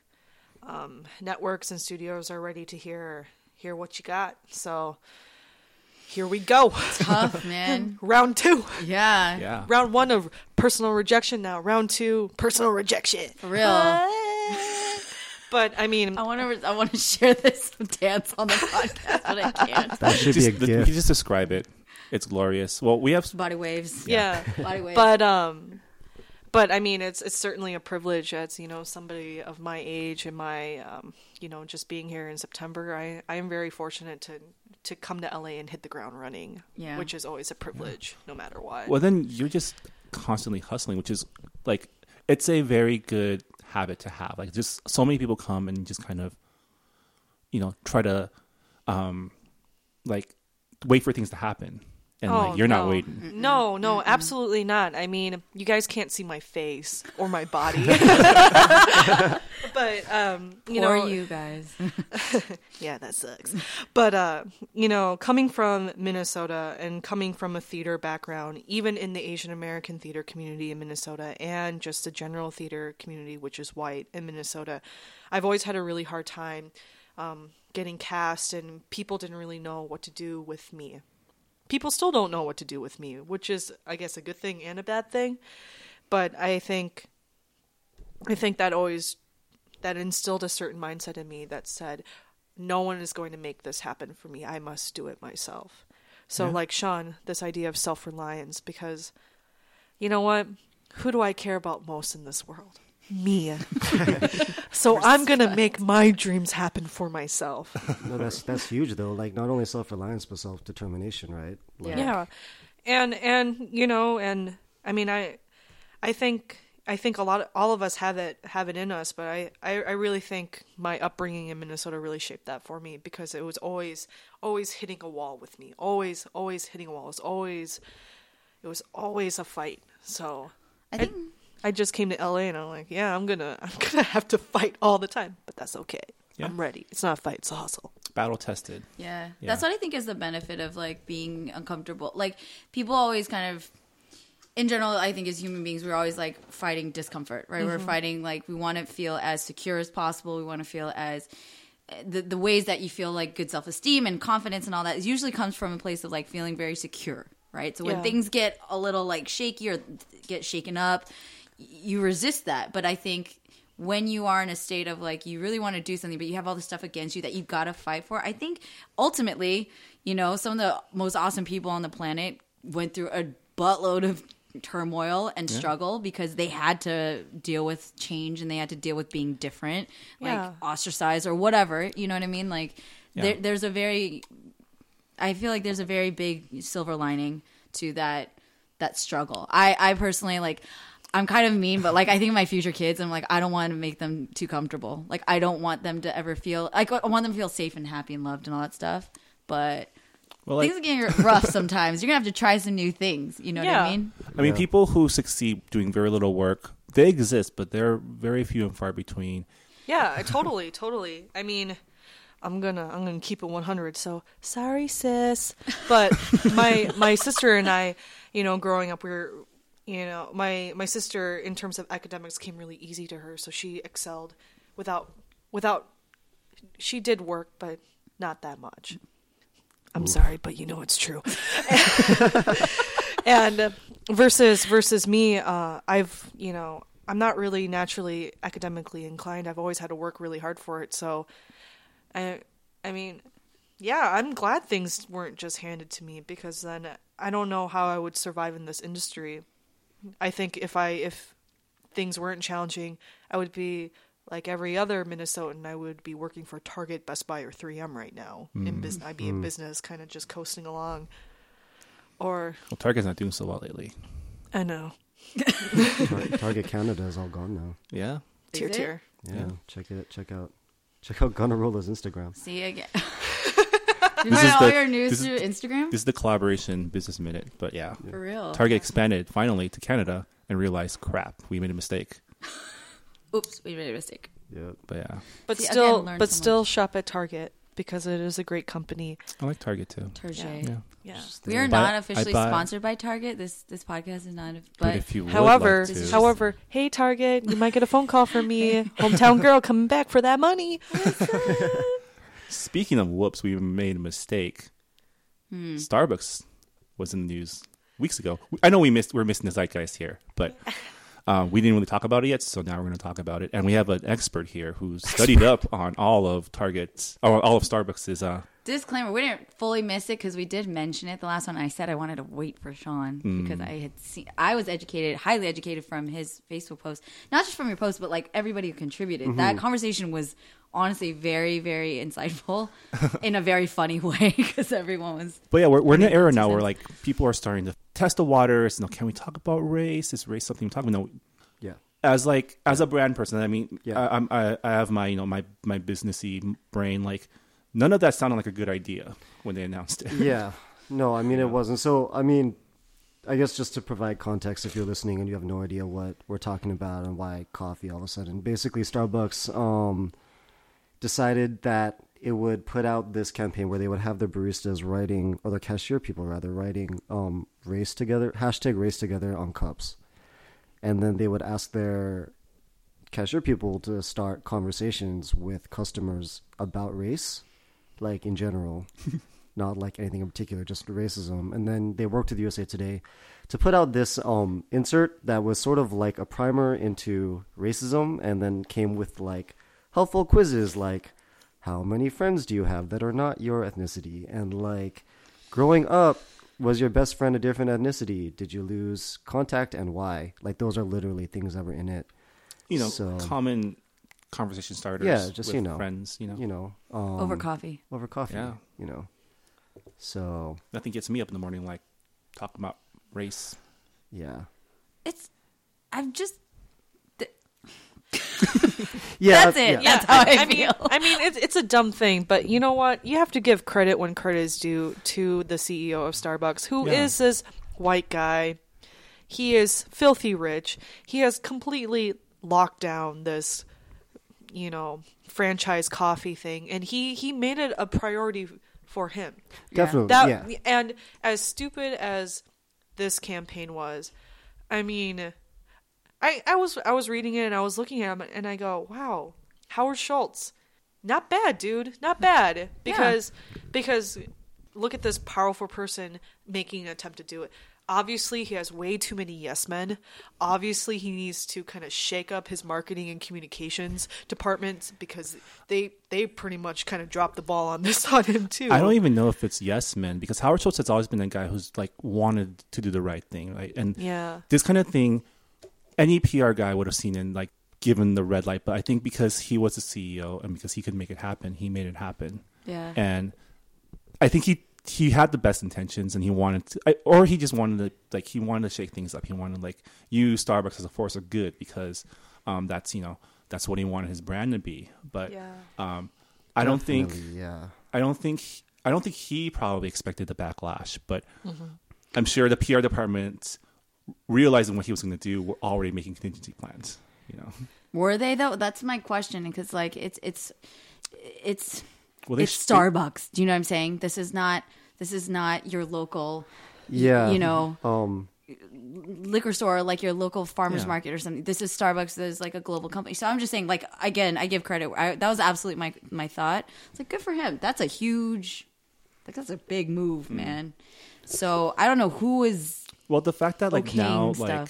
um, networks and studios are ready to hear hear what you got. So here we go, Tough, man. round two. Yeah. Yeah. Round one of personal rejection now. Round two, personal rejection. For real. but I mean, I want to. I want to share this dance on the podcast, but I can't. That should just, be a the- you gift. just describe it. It's glorious. Well, we have Body waves. yeah. Body waves. but um but i mean it's it's certainly a privilege as you know somebody of my age and my um you know just being here in september i i am very fortunate to to come to la and hit the ground running Yeah. which is always a privilege no matter what Well, then you're just constantly hustling, which is like it's a very good habit to have. Like, just so many people come and just kind of, you know, try to, um, like, wait for things to happen, and Oh, like you're not waiting. no no absolutely not i mean you guys can't see my face or my body but um you For know you guys. yeah, that sucks. But uh, you know, coming from Minnesota and coming from a theater background, even in the Asian American theater community in Minnesota and just the general theater community, which is white in Minnesota, I've always had a really hard time um, getting cast, and people didn't really know what to do with me. People still don't know what to do with me, which is, I guess, a good thing and a bad thing. But I think, I think that always that instilled a certain mindset in me that said, no one is going to make this happen for me. I must do it myself. So, Yeah. like Sean, this idea of self reliance, because you know what? Who do I care about most in this world? Me. so, I'm going to make my dreams happen for myself. No, that's that's huge though. Like not only self reliance but self determination, right? Like, Yeah. yeah and and you know and i mean i i think i think a lot of all of us have it have it in us but I, I i really think my upbringing in minnesota really shaped that for me because it was always always hitting a wall with me always always hitting a wall it was always it was always a fight so I think. i just came to la and i'm like yeah i'm gonna i'm gonna have to fight all the time but that's okay Yeah. i'm ready it's not a fight it's a hustle Battle tested. Yeah. Yeah. That's what I think is the benefit of like being uncomfortable. Like people always kind of in general, I think as human beings, we're always like fighting discomfort, right? We're mm-hmm. fighting like we want to feel as secure as possible. We want to feel as the the ways that you feel like good self esteem and confidence and all that usually comes from a place of like feeling very secure, right? So when Yeah. things get a little like shaky or get shaken up, y- you resist that. But I think when you are in a state of like you really want to do something but you have all this stuff against you that you've got to fight for i think ultimately you know some of the most awesome people on the planet went through a buttload of turmoil and struggle because they had to deal with change and they had to deal with being different like ostracized or whatever you know what i mean like Yeah. there, there's a very i feel like there's a very big silver lining to that that struggle i i personally like i'm kind of mean but like i think of my future kids i'm like i don't want to make them too comfortable like i don't want them to ever feel like i want them to feel safe and happy and loved and all that stuff but Well, like, things are getting rough sometimes you're gonna have to try some new things you know what i mean I mean, Yeah. people who succeed doing very little work, they exist, but they're very few and far between. Yeah, totally, totally. I mean, I'm gonna I'm gonna keep it 100. So sorry, sis. But my my sister and I, you know, growing up, we were, you know, my my sister in terms of academics came really easy to her, so she excelled without without. She did work, but not that much. I'm sorry, but you know it's true. and uh, versus versus me, uh, I've you know I'm not really naturally academically inclined. I've always had to work really hard for it. So, I I mean, yeah, I'm glad things weren't just handed to me because then I don't know how I would survive in this industry. I think if I if things weren't challenging, I would be like every other Minnesotan. I would be working for Target, Best Buy, or 3M right now. In mm. business, I'd be in mm. business, kind of just coasting along. Or Well, Target's not doing so well lately. I know, Tar- Target Canada is all gone now. Yeah. tier it? tier. Yeah, Yeah. check it. Check out. Check out Gunnarolla's Instagram. see you again you This is all the- your news this through instagram This is the Kollaboration business minute, but yeah. for real Target expanded finally to Canada and realized, crap, we made a mistake. oops we made a mistake Yeah. But yeah, But See, still, learn but so still shop at Target because it is a great company. I like Target too. Target. Yeah. Yeah. We are But not officially buy- sponsored by Target. This this podcast is not. But, But if you would However, like to, however, hey Target, you might get a phone call from me, hometown girl coming back for that money. Speaking of whoops, we made a mistake. Hmm. Starbucks was in the news weeks ago. I know we missed we're missing the zeitgeist here, but Uh, we didn't really talk about it yet, so now we're going to talk about it. And we have an expert here who's studied up on all of Target's or all of Starbucks' uh, Disclaimer: We didn't fully miss it because we did mention it the last one. I said I wanted to wait for Sean Hmm. because I had seen. I was educated, highly educated from his Facebook post, not just from your post, but like everybody who contributed. Mm-hmm. That conversation was honestly very, very insightful in a very funny way because everyone was. But yeah, we're, we're in an era two now where like people are starting to test the waters. You know, can we talk about race? Is race something we talk about? No, Yeah. as like as a brand person, I mean, Yeah. I, I'm I, I have my you know my my businessy brain. Like none of that sounded like a good idea when they announced it. yeah. No, I mean it wasn't. So I mean, I guess just to provide context, if you're listening and you have no idea what we're talking about and why coffee all of a sudden, basically Starbucks um, decided that it would put out this campaign where they would have their baristas writing, or the cashier people rather, writing um, race together hashtag race together on cups, and then they would ask their cashier people to start conversations with customers about race, like in general, not like anything in particular, just racism. And then they worked with USA Today to put out this um, insert that was sort of like a primer into racism, and then came with like helpful quizzes like how many friends do you have that are not your ethnicity? And like growing up was your best friend a different ethnicity? Did you lose contact and why? Like those are literally things that were in it. You know, So- common conversation starters. Yeah, just, with you know, friends. You know, you know um, Over coffee. over coffee Yeah. you know so nothing gets me up in the morning like talking about race. yeah It's. I'm just. yeah That's it. yeah. That's how I, I mean, feel. I mean, it's it's a dumb thing, but you know what? You have to give credit when credit is due to the CEO of Starbucks, who is Yeah. this white guy. He is filthy rich. He has completely locked down this, you know, franchise coffee thing, and he he made it a priority for him. definitely That yeah. and as stupid as this campaign was, I mean, I I was I was reading it and I was looking at him and I go, wow, Howard Schultz, not bad, dude, not bad. Because because look at this powerful person making an attempt to do it. Obviously, he has way too many yes men. Obviously, he needs to kind of shake up his marketing and communications departments because they they pretty much kind of dropped the ball on this on him too. I don't even know if it's yes men because Howard Schultz has always been a guy who's like wanted to do the right thing, right? And Yeah. this kind of thing, any PR guy would have seen and like given the red light. But I think because he was the CEO and because he could make it happen, he made it happen. yeah. And I think he he had the best intentions and he wanted to, I, or he just wanted to like he wanted to shake things up. He wanted to like use Starbucks as a force of good because um, that's you know that's what he wanted his brand to be. But Yeah. um, I don't think yeah I don't think I don't think he probably expected the backlash, but Mm-hmm. I'm sure the PR department, realizing what he was going to do, were already making contingency plans. You know, Were they though? That's my question because like it's it's it's well, it's sh- Starbucks. Do you know what I'm saying? This is not this is not your local yeah you know um liquor store like your local farmers Yeah. market or something. This is Starbucks. This is like a global company. So I'm just saying, like again, I give credit. I, that was absolutely my my thought. It's like good for him. That's a huge, like that's a big move, Hmm. man. So I don't know who is well, the fact that like now, like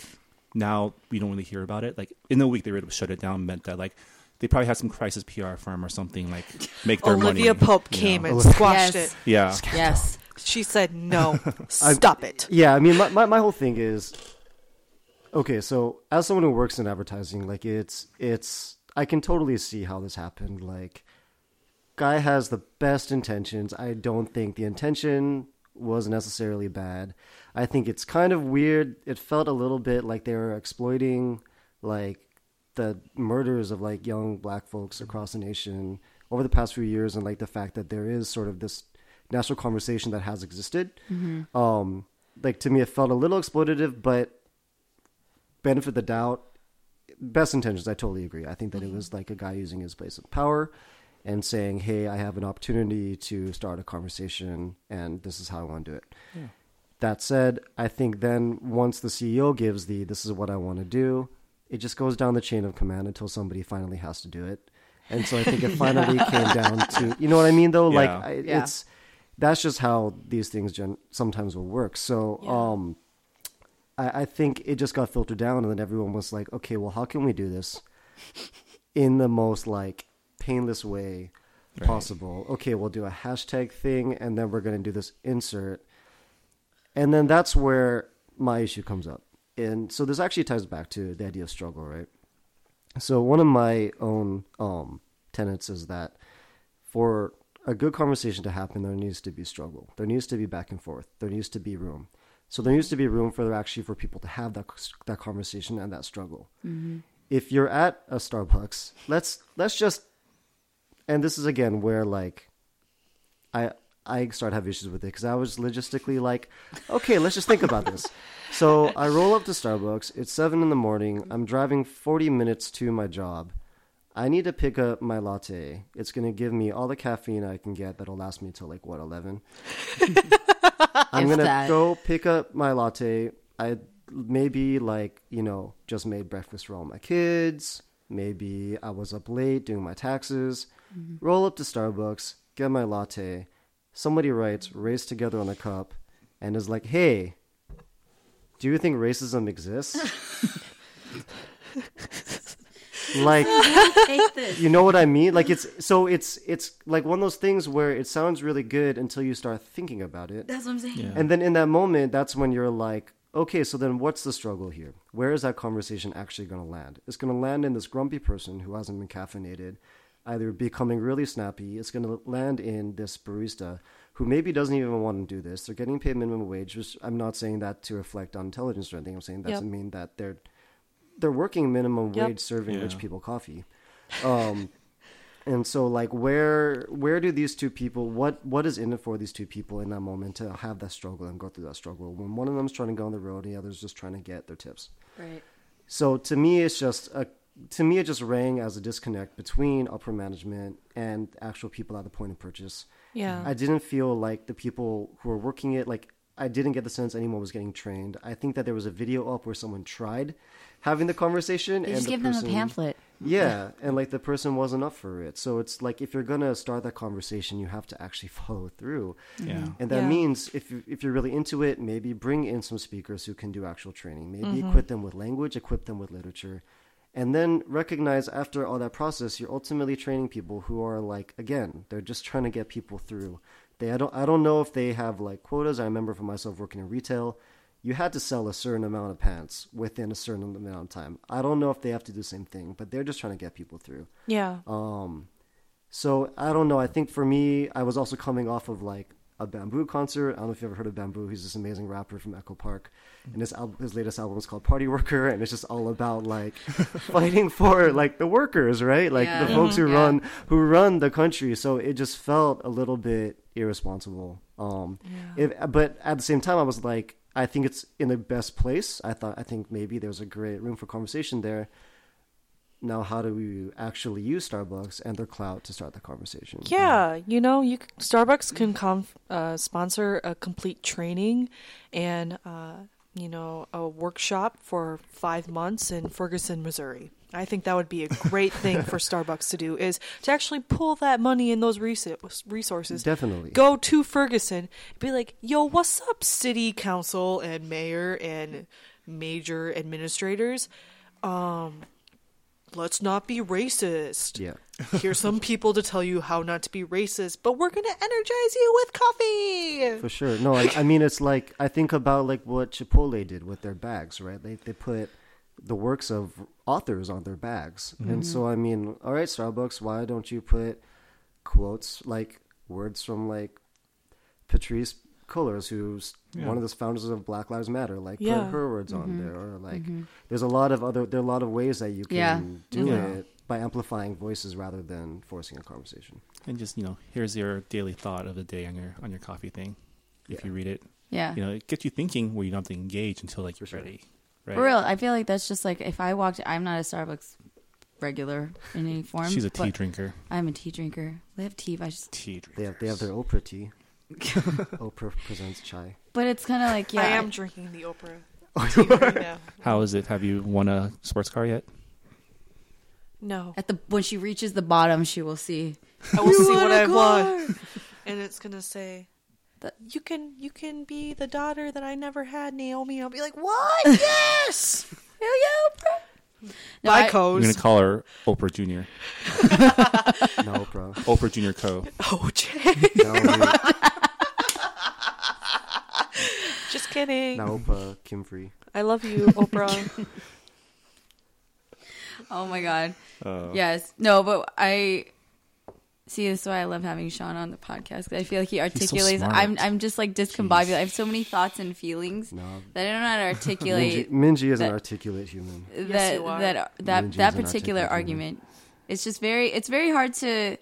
now we don't really hear about it. Like in the week they were able to shut it down meant that like they probably had some crisis PR firm or something like make their Olivia money. Olivia Pope you came know? and squashed Yes. it. yeah, yes, She said, "No, stop it." Yeah, I mean, my, my, my whole thing is okay. So, as someone who works in advertising, like it's it's I can totally see how this happened. Like, guy has the best intentions. I don't think the intention was necessarily bad. I think it's kind of weird. It felt a little bit like they were exploiting like the murders of like young black folks across the nation over the past few years and like the fact that there is sort of this national conversation that has existed um like to me it felt a little exploitative but benefit of the doubt best intentions i totally agree. I think that it was like a guy using his place of power and saying hey i have an opportunity to start a conversation and this is how i want to do it. That said i think then once the ceo gives the this is what i want to do it just goes down the chain of command until somebody finally has to do it and so i think it finally came down to you know what i mean though like I, Yeah. it's that's just how these things gen- sometimes will work so Yeah. um I, I think it just got filtered down, and then everyone was like, "Okay, well, how can we do this in the most like painless way Right. possible?" Okay, we'll do a hashtag thing, and then we're gonna do this insert, and then that's where my issue comes up. And so this actually ties back to the idea of struggle, right? So one of my own um, tenets is that for a good conversation to happen, there needs to be struggle. There needs to be back and forth. There needs to be room. So there needs to be room for actually for people to have that that conversation and that struggle. If you're at a Starbucks, let's let's just, and this is again where like, I I start to have issues with it because I was logistically like, okay, let's just think about this. So I roll up to Starbucks. It's seven in the morning. I'm driving 40 minutes to my job. I need to pick up my latte. It's going to give me all the caffeine I can get that'll last me till like what 11. I'm going to go pick up my latte. I maybe like, you know, just made breakfast for all my kids. Maybe I was up late doing my taxes. Mm-hmm. Roll up to Starbucks, get my latte. Somebody writes race together on a cup and is like, "Hey, do you think racism exists?" like you know what I mean? Like it's so it's it's like one of those things where it sounds really good until you start thinking about it. That's what I'm saying. Yeah. And then in that moment, that's when you're like, okay, so then what's the struggle here? Where is that conversation actually going to land? It's going to land in this grumpy person who hasn't been caffeinated, either becoming really snappy. It's going to land in this barista who maybe doesn't even want to do this. They're getting paid minimum wage, which I'm not saying that to reflect on intelligence or anything. I'm saying that Yep. doesn't mean that they're they're working minimum Yep. wage serving rich people coffee. Um, and so like where where do these two people what what is in it for these two people in that moment to have that struggle and go through that struggle when one of them's trying to go on the road and the other's just trying to get their tips Right. so to me it's just a to me it just rang as a disconnect between upper management and actual people at the point of purchase Yeah. i didn't feel like the people who were working it like i didn't get the sense anyone was getting trained i think that there was a video up where someone tried having the conversation They and just the give them a pamphlet. yeah, and like the person wasn't up for it. So it's like if you're gonna start that conversation, you have to actually follow through. Yeah. Mm-hmm. And that Yeah. means if you, if you're really into it, maybe bring in some speakers who can do actual training. Maybe mm-hmm. equip them with language, equip them with literature, and then recognize after all that process, you're ultimately training people who are like again, they're just trying to get people through. They I don't I don't know if they have like quotas. I remember for myself working in retail. You had to sell a certain amount of pants within a certain amount of time. I don't know if they have to do the same thing, but they're just trying to get people through. yeah. Um, so I don't know. I think for me, I was also coming off of like a Bambu concert. I don't know if you've ever heard of Bambu. He's this amazing rapper from Echo Park, and his album, his latest album is called Party Worker, and it's just all about like fighting for like the workers, right? Like Yeah. the folks who. Yeah. run who run the country. So it just felt a little bit irresponsible. Um, if, but at the same time, I was like, I think it's in the best place. I thought, I think maybe there's a great room for conversation there. Now, how do we actually use Starbucks and their clout to start the conversation? Yeah, you know, you Starbucks can conf, uh, sponsor a complete training and uh, you know a workshop for five months in Ferguson, Missouri. I think that would be a great thing for Starbucks to do is to actually pull that money and those resources. Definitely. Go to Ferguson, be like, "Yo, what's up, city council and mayor and major administrators? Um, let's not be racist." Yeah. Here's some people to tell you how not to be racist, but we're gonna energize you with coffee. For sure. No, I, I mean it's like I think about like what Chipotle did with their bags, right? They they put the works of authors on their bags, and so mm-hmm. I mean, all right, Starbucks, why don't you put quotes like words from like Patrice Cullors, who's Yeah. one of the founders of Black Lives Matter, like Yeah. put her words on mm-hmm. there, or like mm-hmm. there's a lot of other there are a lot of ways that you can Yeah. do Yeah. it by amplifying voices rather than forcing a conversation. And just you know, here's your daily thought of the day on your on your coffee thing. If Yeah. you read it, Yeah. you know, it gets you thinking where you don't have to engage until like you're sure. ready. Right? For real, I feel like that's just like if I walked. I'm not a Starbucks regular in any form. She's a tea drinker. I'm a tea drinker. They have tea. I just, Tea drinker. They have they have their Oprah tea. Oprah presents chai. but it's kind of like yeah. I am drinking the Oprah oh, tea right now. How is it? Have you won a sports car yet? No, At the when she reaches the bottom, she will see. I will see what I car. want, and it's gonna say, That- you can you can be the daughter that I never had, Naomi. I'll be like, what? yes. Hell yeah, No, Bye, I- I'm gonna call her Oprah Jr. No, Oprah. Oprah Jr. Co. OJ. Just kidding. no, uh, Kim Free. I love you, Oprah. Oh my god. Uh, Yes. No, but I see this is why I love having Sean on the podcast 'cause I feel like he articulates. smart. I'm I'm just like discombobulated. I have so many thoughts and feelings No. that I don't know how to articulate Minji is an articulate human. that you are. that that Ninja's that particular articulate argument. It's just very it's very hard to,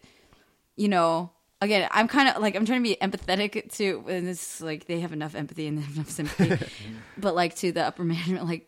you know. Again, I'm kind of like I'm trying to be empathetic to, and this like they have enough empathy and enough sympathy, but like to the upper management, like,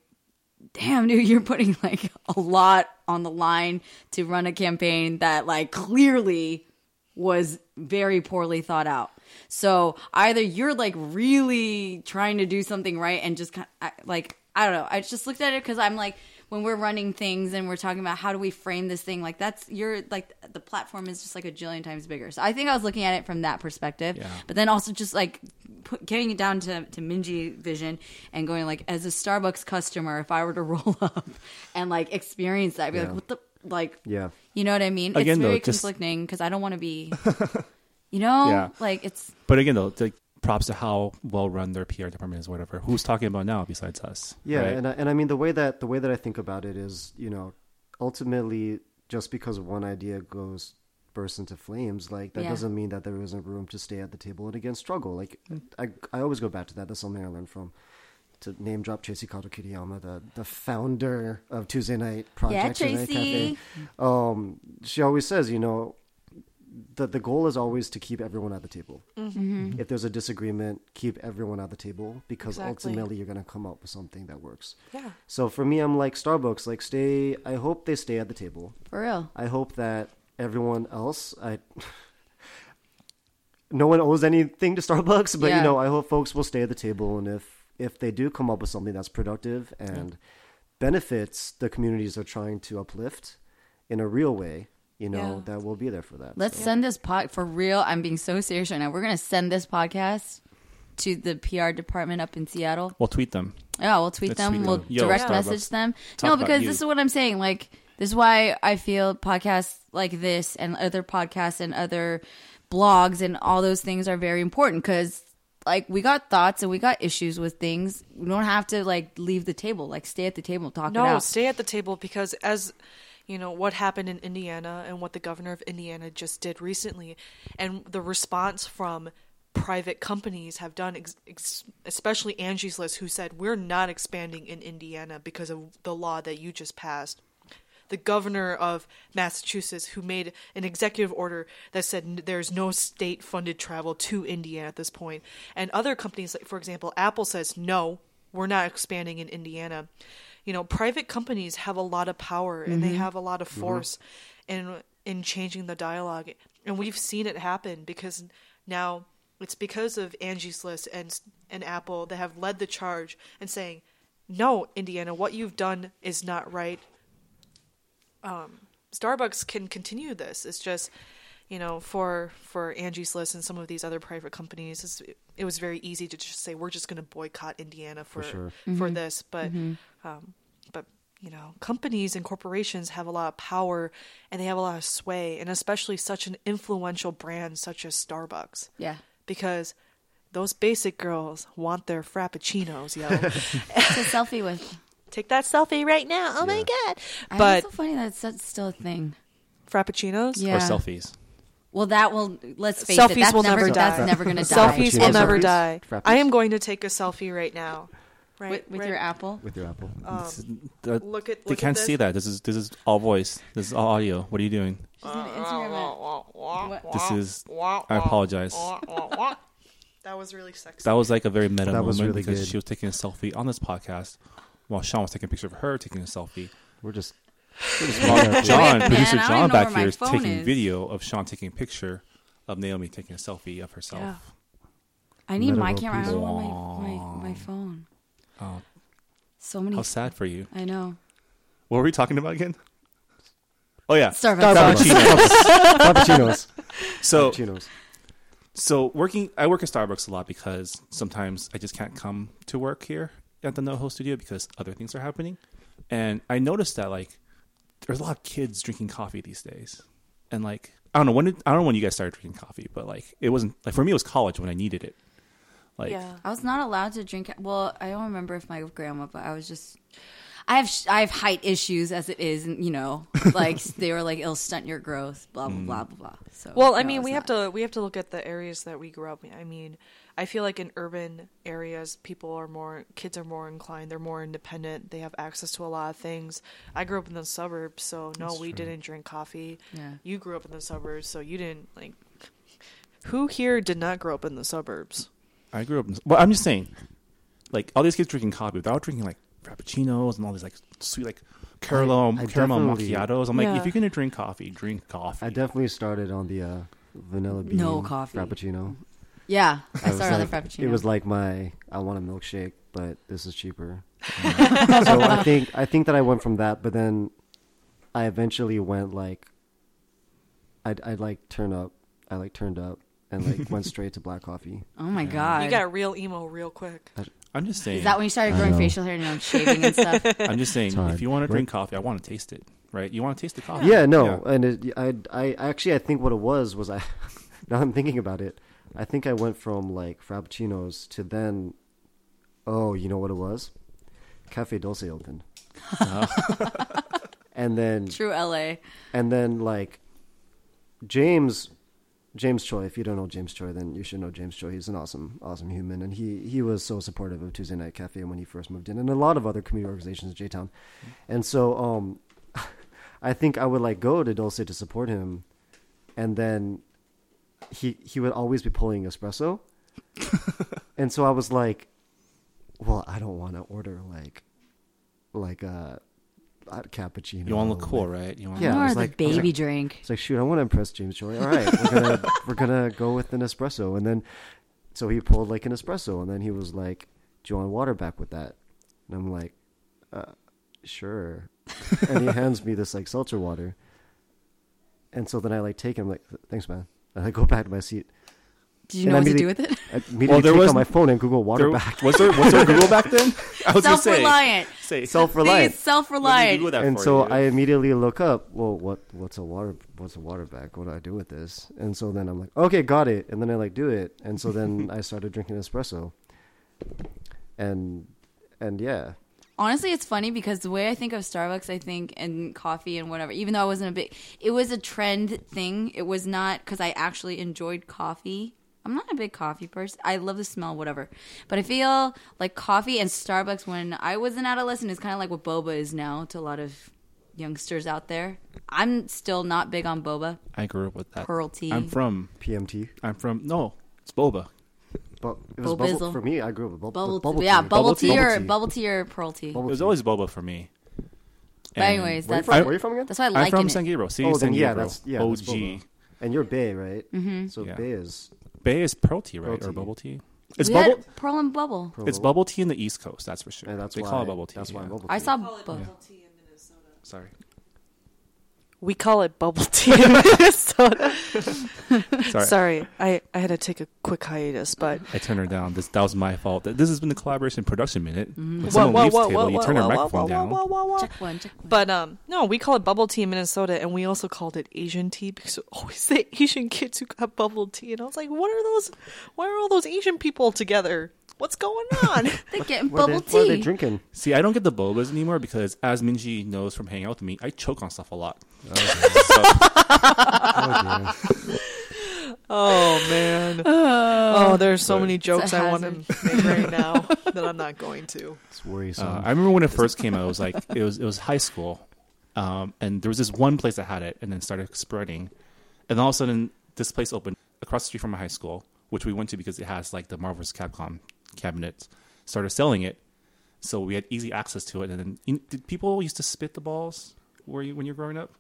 damn, dude, you're putting like a lot on the line to run a campaign that like clearly was very poorly thought out. So either you're like really trying to do something right and just kind of, like I don't know. I just looked at it because I'm like when we're running things and we're talking about how do we frame this thing like that's you're like the platform is just like a jillion times bigger. So I think I was looking at it from that perspective. Yeah. But then also just like put, getting it down to to Minji vision and going like as a Starbucks customer, if I were to roll up and like experience that, I'd be Yeah. like, what the like Yeah. you know what I mean? Again, it's very though, just- conflicting because I don't want to be, you know, Yeah. like it's But again, though, like, props to how well run their PR department is. Whatever. Who's talking about now besides us? Yeah, right? and I, and I mean the way that the way that I think about it is, you know, ultimately just because one idea goes bursts into flames, like that Yeah. doesn't mean that there isn't room to stay at the table and again struggle. Like mm. I I always go back to that. That's something I learned from to name drop Traci Kato-Kiriyama, the the founder of Tuesday Night Project, Night Traci. Cafe. Um, she always says, you know, that the goal is always to keep everyone at the table. Mm-hmm. If there's a disagreement, keep everyone at the table because Exactly. ultimately you're going to come up with something that works. yeah. So for me, I'm like Starbucks. Like, stay. I hope they stay at the table. for real. I hope that everyone else. I. no one owes anything to Starbucks, but Yeah. you know, I hope folks will stay at the table, and if if they do come up with something that's productive and benefits the communities they're trying to uplift in a real way, you know, Yeah. that we'll be there for that. Let's So- send this pod for real. I'm being so serious right now. We're gonna send this podcast to the PR department up in Seattle. We'll tweet them. Yeah, we'll tweet Let's them. tweet we'll them. Yo, direct Starbucks. message them. Talk no, because this is what I'm saying. Like this is why I feel podcasts like this and other podcasts and other blogs and all those things are very important because like we got thoughts and we got issues with things. We don't have to like leave the table. Like stay at the table, and talk it No, stay at the table because as you know what happened in Indiana and what the governor of Indiana just did recently and the response from private companies have done ex- ex- especially Angie's list who said we're not expanding in Indiana because of the law that you just passed the governor of Massachusetts, who made an executive order that said there's no state funded travel to Indiana at this point. And other companies, like, for example, Apple says, no, we're not expanding in Indiana. You know, private companies have a lot of power and they mm-hmm. have a lot of mm-hmm. force in, in changing the dialogue. And we've seen it happen because now it's because of Angie's List and, and Apple that have led the charge and saying, no, Indiana, what you've done is not right. Um, Starbucks can continue this. It's just, you know, for for Angie's List and some of these other private companies, it's, it was very easy to just say we're just going to boycott Indiana for for, sure. Mm-hmm. this. But, mm-hmm. um, but you know, companies and corporations have a lot of power and they have a lot of sway, and especially such an influential brand such as Starbucks, yeah. because those basic girls want their frappuccinos, yo. It's a selfie with. Take that selfie right now. Oh my god! But it's so funny that it's such- still a thing. frappuccinos, Yeah. Or selfies. Well, that will. Let's face Selfies it. That's will never. never that's die. never going to die. Selfies will Frappuccinos. never die. Frappies? I am going to take a selfie right now. Right, with, with right- your Apple. with your Apple. Um, this is- the- Look at they look can't at see that. This is this is all voice. This is all audio. What are you doing? She's gonna Instagram it. This is. I apologize. That was really sexy. That was like a very meta That moment was really because good. she was taking a selfie on this podcast while Sean was taking a picture of her taking a selfie. We're just While John, Man, producer I John back here is taking is. video of Sean taking a picture of Naomi taking a selfie of herself. Yeah. I need my Metaverse camera. I don't know piece. my, my my phone. Oh, So many. how sad for you. I know. What were we talking about again? Oh yeah, Starbucks. Starbucks. Frappuccinos. Frappuccinos. so Frappuccinos. So working, I work at Starbucks a lot because sometimes I just can't come to work here at the NoHo studio because other things are happening, and I noticed that like there's a lot of kids drinking coffee these days, and like I don't know when did, I don't know when you guys started drinking coffee, but like it wasn't like for me it was college when I needed it. Like yeah. I was not allowed to drink. Well, I don't remember if my grandma, but I was just. I have sh- I have height issues as it is, and you know, like they were like it'll stunt your growth, blah blah mm. blah blah blah. So Well, I mean, it's we have to we have to look at the areas that we grew up in. I mean, I feel like in urban areas, people are more kids are more inclined. They're more independent. They have access to a lot of things. I grew up in the suburbs, so no, we didn't drink coffee. Yeah. You grew up in the suburbs, so you didn't like. Who here did not grow up in the suburbs? I grew up. In, the sub well, I'm just saying, like all these kids drinking coffee without drinking like frappuccinos and all these like sweet like caramel I caramel macchiatos. I'm like, Yeah. if you're gonna drink coffee, drink coffee. I definitely started on the uh, vanilla bean No coffee. frappuccino. Yeah, I was started on like- the frappuccino. It was like my I want a milkshake, but this is cheaper. so I think I think that I went from that, but then I eventually went like I I like turn up, I like turned up and like went straight to black coffee. oh my god, You got a real emo real quick. I'm just saying. Is that when you started growing facial hair and you know, shaving and stuff? I'm just saying, if you want to What? drink coffee, I want to taste it, right? You want to taste the coffee. Yeah, no, and it, I I actually I think what it was was I now I'm thinking about it. I think I went from like frappuccinos to then oh, you know what it was? Cafe Dulce opened. and then True LA. and then like James James Choi, if you don't know James Choi, then you should know James Choi. He's an awesome, awesome human, and he he was so supportive of Tuesday Night Cafe when he first moved in, and a lot of other community organizations in J Town. And so, um, I think I would like go to Dulce to support him, and then he he would always be pulling espresso, and so I was like, well, I don't want to order like like a, a cappuccino. You want to look cool, like- right? You want Yeah, More it's of the like- I baby like- drink. it's like, shoot, I want to impress James Choi. All right, we're gonna we're gonna go with an espresso, and then so he pulled like an espresso, and then he was like, "Do you want water back with that?" And I'm like, uh, "Sure." and he hands me this like seltzer water, and so then I like take him like, "Thanks, man." And I go back to my seat. Did you And know I what to do with it? I immediately there take was- out my phone and Google water There- back. was there was there Google back then? I was Self-reliant. say Self-reliant. He's self-reliant. And so you. I immediately look up. Well, what what's a water what's a water bag? What do I do with this? And so then I'm like, okay, got it. And then I like do it. And so then I started drinking espresso. And and yeah, Honestly, it's funny because the way I think of Starbucks, I think, and coffee and whatever, even though I wasn't a big, it was a trend thing. It was not because I actually enjoyed coffee. I'm not a big coffee person. I love the smell, whatever. But I feel like coffee and Starbucks when I was an adolescent is kind of like what boba is now to a lot of youngsters out there. I'm still not big on boba. I grew up with that. Pearl tea. I'm from. PMT. I'm from. No, it's boba. But it was Bobizzle. bubble, for me. I grew up with bubble, Bubble, with bubble tea. yeah, tea. bubble, tea, or bubble tea or pearl tea. Bubble It was tea. always boba for me. But And anyways, Where you that's from? I- Where are you from again? that's why I like I'm like from. San Gabriel. City oh, San then yeah, Gabriel. that's yeah. that's OG. boba. And you're Bay, right? Mm-hmm. So Yeah. Bay is Bay is pearl tea, right, Pearl or bubble tea? It's we bubble. had pearl and bubble. Pearl It's bubble. bubble tea in the East Coast. That's for sure. And that's they why call it bubble tea. That's why yeah. bubble tea. I saw Call bubble tea in Minnesota. Sorry. We call it bubble tea in Minnesota. Sorry. Sorry, I, I had to take a quick hiatus, but I turned her down. This that was my fault. This has been the Kollaboration production minute. Mm-hmm. When someone Whoa, leaves whoa, the table, whoa, you whoa, turn her whoa, microphone whoa, down. whoa, whoa, whoa. Check one, check one. But um, no, we call it bubble tea in Minnesota, and we also called it Asian tea because we always say Asian kids who got bubble tea, and I was like, what are those? Why are all those Asian people together? What's going on? They're getting What are bubble they, what are they drinking? See, I don't get the bobas anymore because, as Minji knows from hanging out with me, I choke on stuff a lot. Oh, dear. oh man! oh, there's so many jokes I want to make right now that I'm not going to. It's worrisome. Uh, I remember when it first came out. It was like it was it was high school, um, and there was this one place that had it, and then started spreading, and all of a sudden this place opened across the street from my high school, which we went to because it has like the Marvel's Capcom cabinets. Started selling it, so we had easy access to it. And then you, did people used to spit the balls? Were you when you were growing up?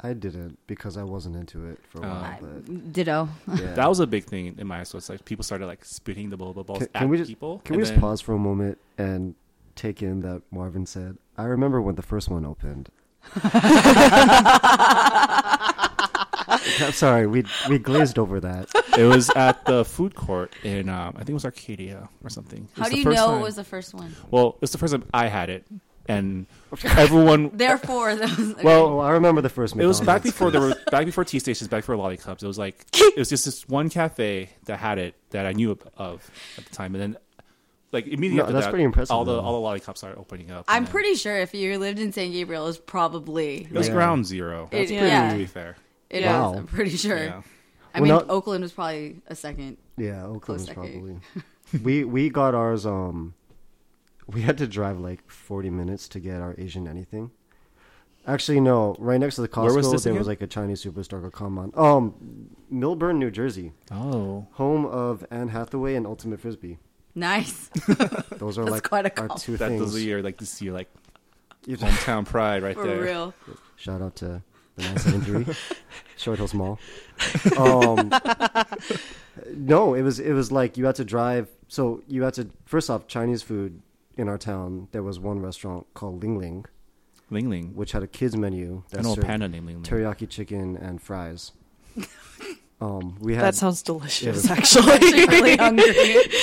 I didn't because I wasn't into it for a while. Uh, but Ditto. yeah. That was a big thing in my high school. It's like people started like spitting the boba balls Can, at can we just people. can we and just then- pause for a moment and take in that Marvin said? I remember when the first one opened. I'm sorry, we we glazed over that. It was at the food court in um, I think it was Arcadia or something. How do you know time- it was the first one? Well, it's the first time I had it, and everyone. Therefore, that was, Well, I remember the first. It was back before there were back before tea stations, back before Lollicups. It was like it was just this one cafe that had it that I knew of, of at the time, and then like immediately No, after that's that, pretty impressive, all the though. all the Lollicups started opening up. I'm and then- pretty sure if you lived in San Gabriel, it was probably It was Yeah. ground zero. It- That's pretty yeah. to be fair. it is. Wow. I'm pretty sure. Yeah. I Well, mean, not- Oakland was probably a second. Yeah, Oakland was second. probably. we we got ours. Um, we had to drive like 40 minutes to get our Asian anything. Actually, no. Right next to the Costco, was there again? was like a Chinese superstore called Come Um, Millburn, New Jersey, Oh, home of Anne Hathaway and Ultimate Frisbee. Nice. Those are like quite a our comp. two that things. those are your like this your like You- hometown pride right there. For there. real. Shout out to the 973 Short Hills Mall. Um, no, it was it was like you had to drive. So you had to first off Chinese food in our town. There was one restaurant called Ling Ling, Ling Ling. which had a kids menu I that know a served panda named Ling Ling. teriyaki chicken and fries. Um, we had That sounds delicious, was- actually. really hungry.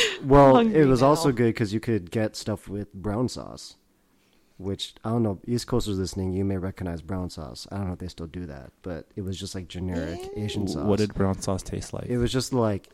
well. hungry It was now. also good because you could get stuff with brown sauce, which I don't know. East Coasters listening, you may recognize brown sauce. I don't know if they still do that, but it was just like generic Asian sauce. What did brown sauce taste like? It was just like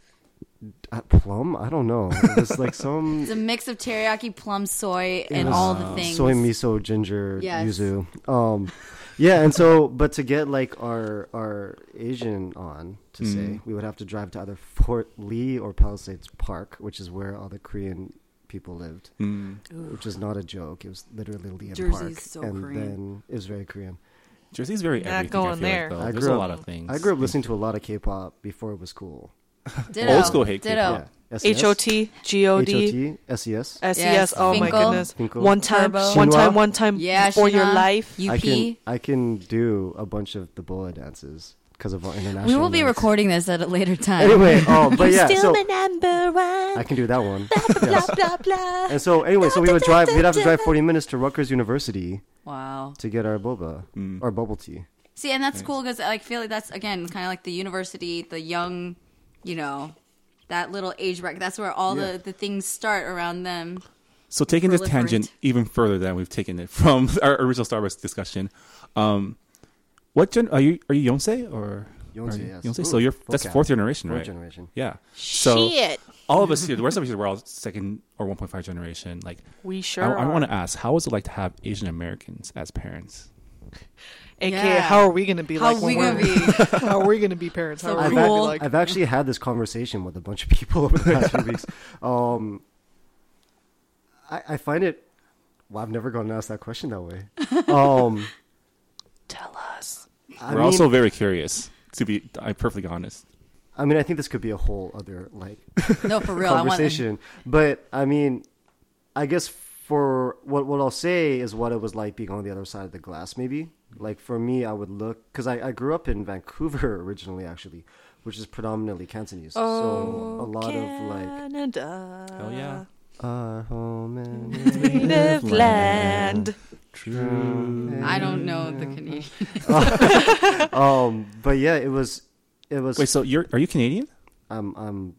plum. I don't know. It was like some It's a mix of teriyaki, plum, soy, and was all the things. soy miso, ginger, Yes. yuzu. Um, yeah, and so but to get like our our Asian on to say, Mm. we would have to drive to either Fort Lee or Palisades Park, which is where all the Korean people lived. Mm. Which is not a joke. It was literally Lee Jersey's Park, so and Korean. then it was very Korean. Jersey's very Not everything. going I feel there. Like, though. I There's grew a lot of things. I grew up listening to a lot of K-pop before it was cool. Ditto. Old school hate Ditto. Yeah, SES, H O T G O D H-O-T, SES. S E Yes, S. Oh my Fin.K.L. goodness! Fin.K.L. One time, Turbo. one Shinhwa. time, one time Yeah, for your Shinhwa, life. UP. I can I can do a bunch of the bola dances because of our international. we will be nights. recording this at a later time. Anyway, oh, but yeah, Still so number one. I can do that one. blah Yes. blah blah. And so anyway, so we would drive. We'd have to drive forty minutes to Rutgers University Wow. to get our boba Mm. or bubble tea. See, and that's cool because I feel like that's again kind of like the university, the young, you know, that little age bracket. That's where all Yeah. the the things start around them. So taking this tangent even further than we've taken it from our original Starbucks discussion, um, what gen are you? Are you Yonsei or Yonsei, you- yes. Yonsei? Ooh, So you're that's cap. fourth generation, right? Fourth generation. Yeah. So Shit. all of us here, the rest of us here, we're all second or 1.5 generation. Like, We sure. I, I want to ask, how was it like to have Asian Americans as parents? AKA, Yeah. how are we gonna be How like? we when gonna we're- be? how are we gonna be parents? How So are I've, we gonna be cool. like? I've actually had this conversation with a bunch of people over the past few weeks. Um, I, I find it. Well, I've never gotten asked that question that way. Um, Tell us. I we're mean, also very curious. To be, I'm perfectly honest. I mean, I think this could be a whole other like No, for real. I want conversation. But I mean, I guess for what what I'll say is what it was like being on the other side of the glass. Maybe like for me, I would look because I, I grew up in Vancouver originally, actually, which is predominantly Cantonese. so a lot of like Canada. Hell yeah. our home and Native land. true. I don't know the Canadian. Um, but yeah, it was it was. Wait, so you're are you Canadian? I'm I'm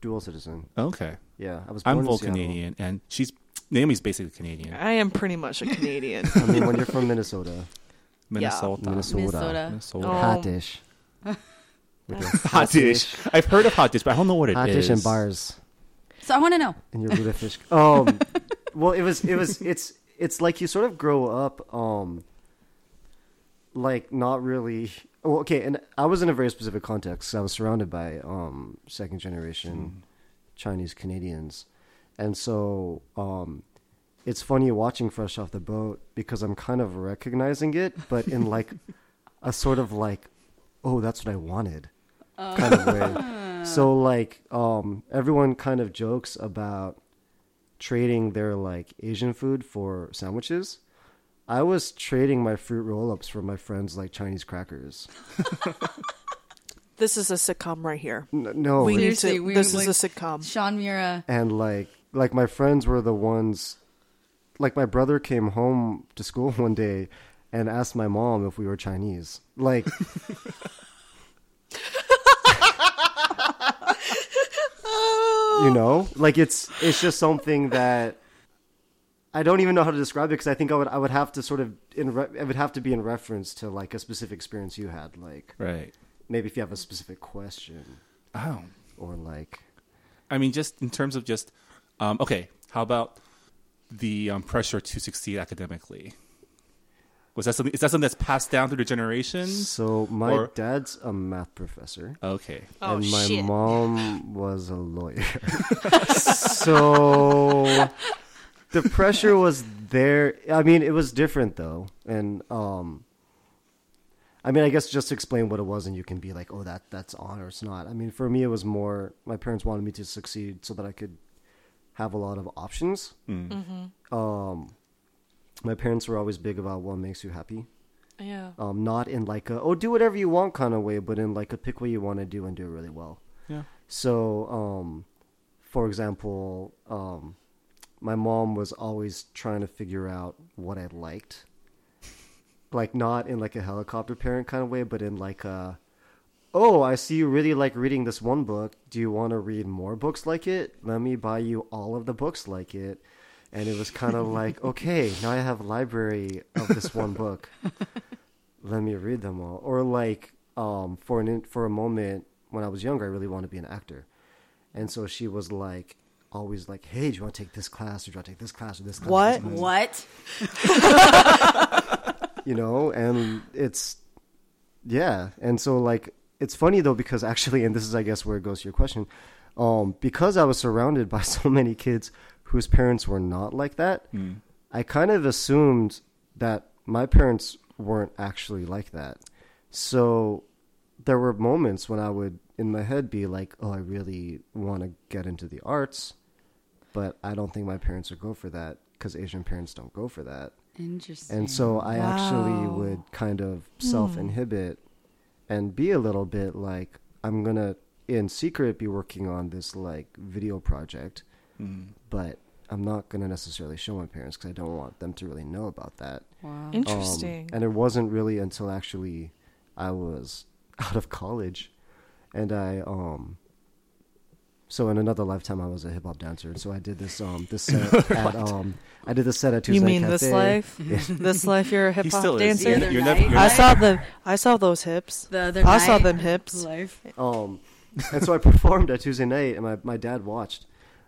dual citizen. Okay, Yeah, I was. Born I'm in full Seattle. Canadian, and she's Naomi's basically Canadian. I am pretty much a Canadian. I mean, when you're from Minnesota, Minnesota, Minnesota. Minnesota. Minnesota. Oh. hot dish. With your Hot dish. I've heard of hot dish, but I don't know what it is. hot dish and bars. So I want to know. and your lutefisk. Um, well, it was it was it's it's like you sort of grow up, um, like not really. Well, okay, and I was in a very specific context. I was surrounded by um second generation Chinese Canadians, and so um, it's funny watching Fresh Off the Boat because I'm kind of recognizing it, but in like a sort of like, oh, that's what I wanted kind of way. So like um everyone kind of jokes about trading their like Asian food for sandwiches. I was trading my fruit roll-ups for my friends like Chinese crackers. this is a sitcom right here. N- no, we it- need to. we this would, is a sitcom. Sean Miura. and like like my friends were the ones like my brother came home to school one day and asked my mom if we were Chinese. Like you know, like it's it's just something that I don't even know how to describe it because I think I would I would have to sort of in re- it would have to be in reference to like a specific experience you had, like Right. maybe if you have a specific question Oh. or like I mean, just in terms of just um, okay. How about the um, pressure to succeed academically? Was that something? Is that something that's passed down through the generations? so my Or- dad's a math professor. Okay. Oh, and my shit. mom was a lawyer. so the pressure was there. I mean, it was different though. And um I mean, I guess just explain what it was and you can be like, "Oh, that that's on or it's not." I mean, for me it was more my parents wanted me to succeed so that I could have a lot of options. Mm. Um my parents were always big about what makes you happy Yeah. um, not in like a oh do whatever you want kind of way, but in like a pick what you want to do and do it really well. Yeah. So, um, for example, um, my mom was always trying to figure out what I liked, like not in like a helicopter parent kind of way, but in like a oh I see you really like reading this one book. Do you want to read more books like it? Let me buy you all of the books like it. And it was kind of like, okay, now I have a library of this one book let me read them all. Or like, um, for an for a moment when I was younger, I really wanted to be an actor, and so she was like, always like, "Hey, do you want to take this class, or do you want to take this class, or this class?" What? this class?" What? You know, and it's yeah, and so like it's funny though because actually, and this is I guess where it goes to your question, um, because I was surrounded by so many kids whose parents were not like that, I kind of assumed that my parents weren't actually like that. So there were moments when I would, in my head, be like, oh, I really want to get into the arts, but I don't think my parents would go for that because Asian parents don't go for that. Interesting. And so I actually would kind of self inhibit and be a little bit like, I'm going to, in secret, be working on this like video project, but I'm not going to necessarily show my parents because I don't want them to really know about that. wow. Um, Interesting. and it wasn't really until actually I was out of college, and I um. So in another lifetime, I was a hip hop dancer, and so I did this um this set at um I did this set at Tuesday you mean Cafe. this life? this life, you're a hip He hop still is. dancer. The other You're never- night, you're I saw the, I saw those hips. the other I saw them hips. Life. Um, and so I performed at Tuesday night, and my, my dad watched.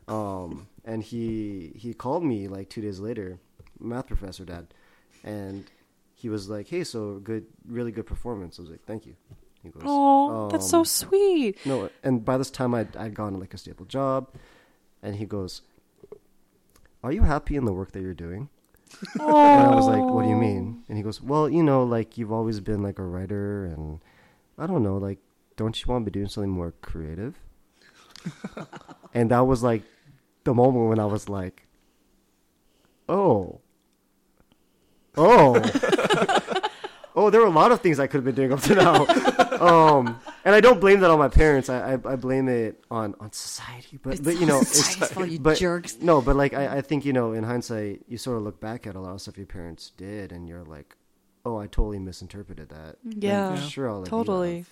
Um, and he he called me like two days later, math professor dad, and he was like, "Hey, so good, really good performance." I was like, "Thank you." He goes, Oh, that's so um, sweet. No, and by this time I'd, I'd gotten like a stable job, and he goes, "Are you happy in the work that you're doing?" And I was like, "What do you mean?" And he goes, "Well, you know, like you've always been like a writer, and I don't know, like, don't you want to be doing something more creative?" and that was like the moment when I was like, "Oh, oh." Oh, there were a lot of things I could have been doing up to now, um, and I don't blame that on my parents. I, I, I blame it on, on society. But It's but you know, it's, society's you but jerks. no, but like I, I think you know, in hindsight, you sort of look back at a lot of stuff your parents did, and you're like, oh, I totally misinterpreted that. Yeah, sure, I'll you totally,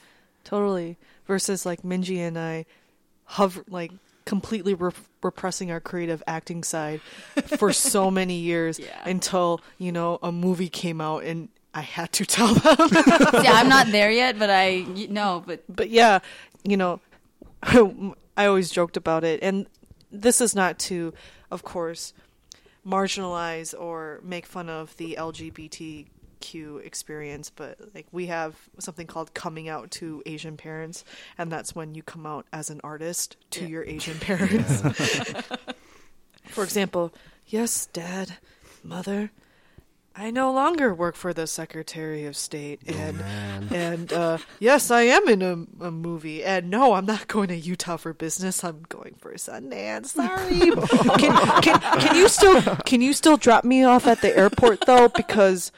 totally. Versus like Minji and I, hover like completely rep- repressing our creative acting side for so many years Yeah. until you know a movie came out and I had to tell them. yeah, I'm not there yet, but I no, but but yeah, you know, I always joked about it, and this is not to, of course, marginalize or make fun of the LGBTQ experience, but like we have something called coming out to Asian parents, and that's when you come out as an artist to Yeah. your Asian parents. For example, yes, dad, mother. I no longer work for the Secretary of State, and man. and uh, yes, I am in a, a movie. And no, I'm not going to Utah for business. I'm going for Sundance. Sorry. can, can can you still can you still drop me off at the airport though? Because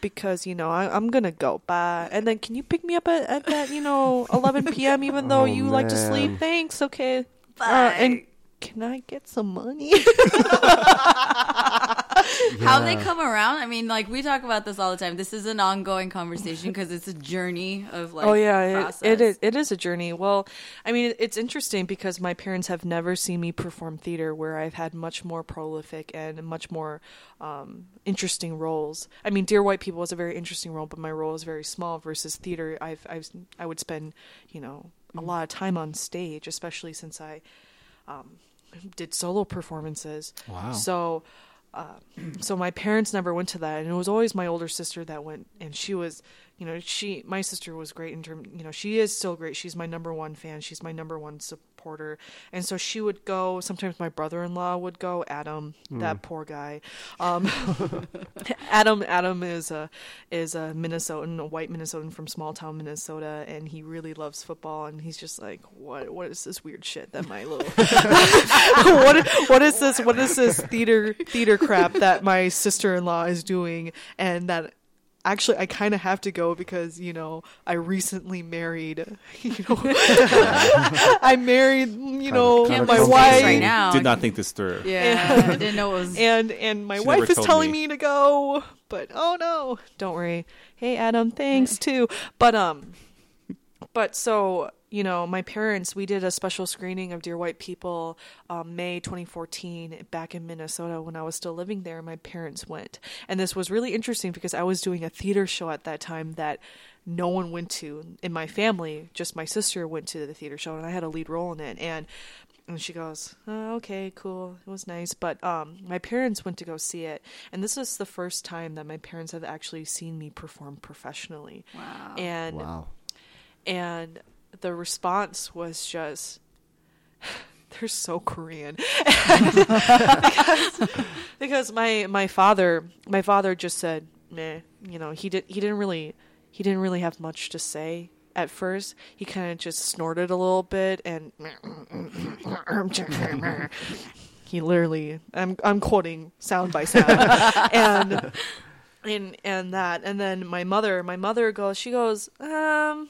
because you know I, I'm gonna go. Bye. And then can you pick me up at, at that you know 11 p.m. Even though Oh, you like to sleep. Thanks. Okay. Uh, Bye. and can I get some money? How they come around? I mean, like we talk about this all the time. This is an ongoing conversation because it's a journey of like. oh yeah, it, it is. It is a journey. Well, I mean, it's interesting because my parents have never seen me perform theater, where I've had much more prolific and much more um, interesting roles. I mean, Dear White People was a very interesting role, but my role was very small. Versus theater, I've, I've I would spend, you know, a lot of time on stage, especially since I um, did solo performances. Wow. So, so my parents never went to that, and it was always my older sister that went, and she was, you know, she my sister was great in term, you know, she is still great. She's my number one fan. She's my number one supporter, and so she would go. Sometimes my brother-in-law would go. Adam, that poor guy. Um, Adam, Adam is a is a Minnesotan, a white Minnesotan from small town Minnesota, and he really loves football. And he's just like, what What is this weird shit that my little what what is this what is this theater theater crap that my sister-in-law is doing and that actually I kind of have to go because you know I recently married you know I married you know kind of my wife right now. Did not think this through. Yeah, I didn't know it was. and and my She wife is telling me. me. to go but oh no don't worry hey adam thanks too but um but so you know my parents we did a special screening of dear white people um, may 2014 back in minnesota when i was still living there my parents went and this was really interesting because i was doing a theater show at that time that no one went to in my family just my sister went to the theater show and i had a lead role in it and and she goes, oh, "Okay, cool. It was nice." But um, my parents went to go see it, and this is the first time that my parents have actually seen me perform professionally. Wow. And Wow. and the response was just they're so Korean. Because, because my my father my father just said meh you know he did he didn't really he didn't really have much to say at first. He kind of just snorted a little bit and he literally I'm I'm quoting sound by sound. And and and that. And then my mother my mother goes she goes um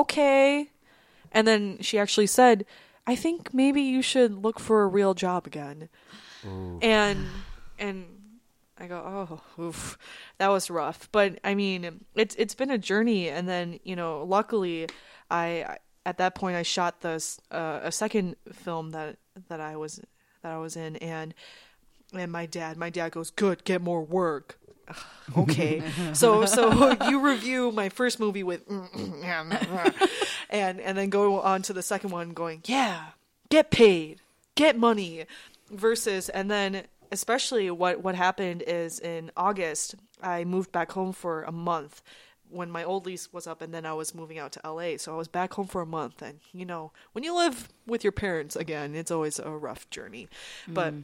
okay. And then she actually said i think maybe you should look for a real job again. And and i go oh oof that was rough. But i mean it's it's been a journey. And then you know luckily i at that point i shot this uh, a second film that that i was that i was in. And and my dad my dad goes good get more work okay. So so you review my first movie with mm, mm, mm, and and then go on to the second one going yeah get paid get money versus and then especially what what happened is in august i moved back home for a month when my old lease was up and then i was moving out to la so i was back home for a month and you know when you live with your parents again it's always a rough journey. But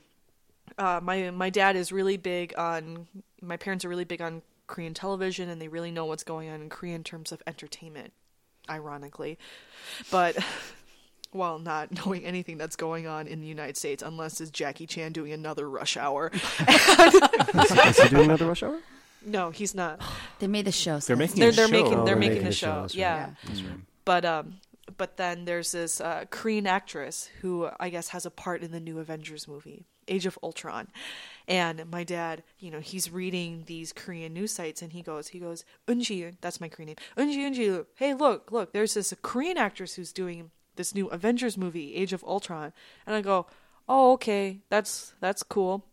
uh, my my dad is really big on my parents are really big on Korean television and they really know what's going on in Korea in terms of entertainment, ironically. But while not knowing anything that's going on in the United States, unless it's Jackie Chan doing another rush hour. Is, is he doing another rush hour? no, he's not. They made the show. so They're making They're a they're show. making Oh, they're they're making making the a show, show. that's right. Yeah. Yeah. But um but then there's this uh, Korean actress who I guess has a part in the new Avengers movie, Age of Ultron. And my dad, you know, he's reading these Korean news sites and he goes, he goes, Unji, that's my Korean name. Unji, Unji, hey, look, look, there's this Korean actress who's doing this new Avengers movie, Age of Ultron. And I go, "Oh, okay. That's that's cool."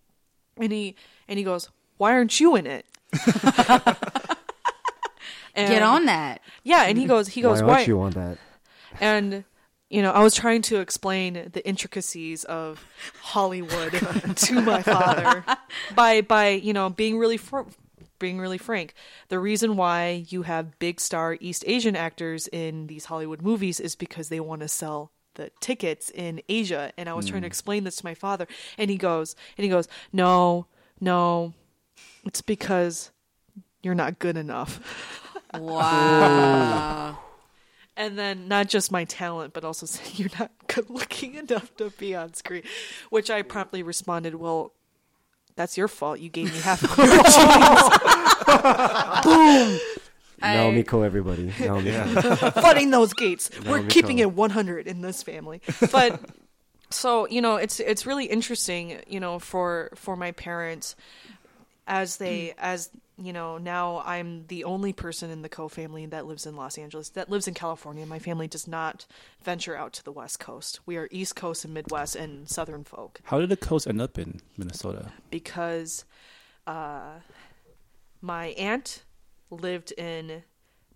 And he and he goes, "Why aren't you in it?" Get on that. Yeah, and he goes, he goes, Why "Why?" aren't you on that? and you know, I was trying to explain the intricacies of Hollywood to my father by by you know being really fr- being really frank. The reason why you have big star East Asian actors in these Hollywood movies is because they want to sell the tickets in Asia. And I was trying to mm. explain this to my father, and he goes, and he goes, no, no, it's because you're not good enough. Wow. And then not just my talent, but also saying you're not good looking enough to be on screen. Which I promptly responded, Well, that's your fault. You gave me half of your Naomi Ko, everybody. Naomi Ko. flooding those gates. We're keeping go. it 100 in this family. But so you know it's it's really interesting you know for for my parents as they as you know now i'm the only person in the Ko family that lives in los angeles that lives in california my family does not venture out to the west coast we are east coast and midwest and southern folk How did the coast end up in Minnesota? because uh, my aunt lived in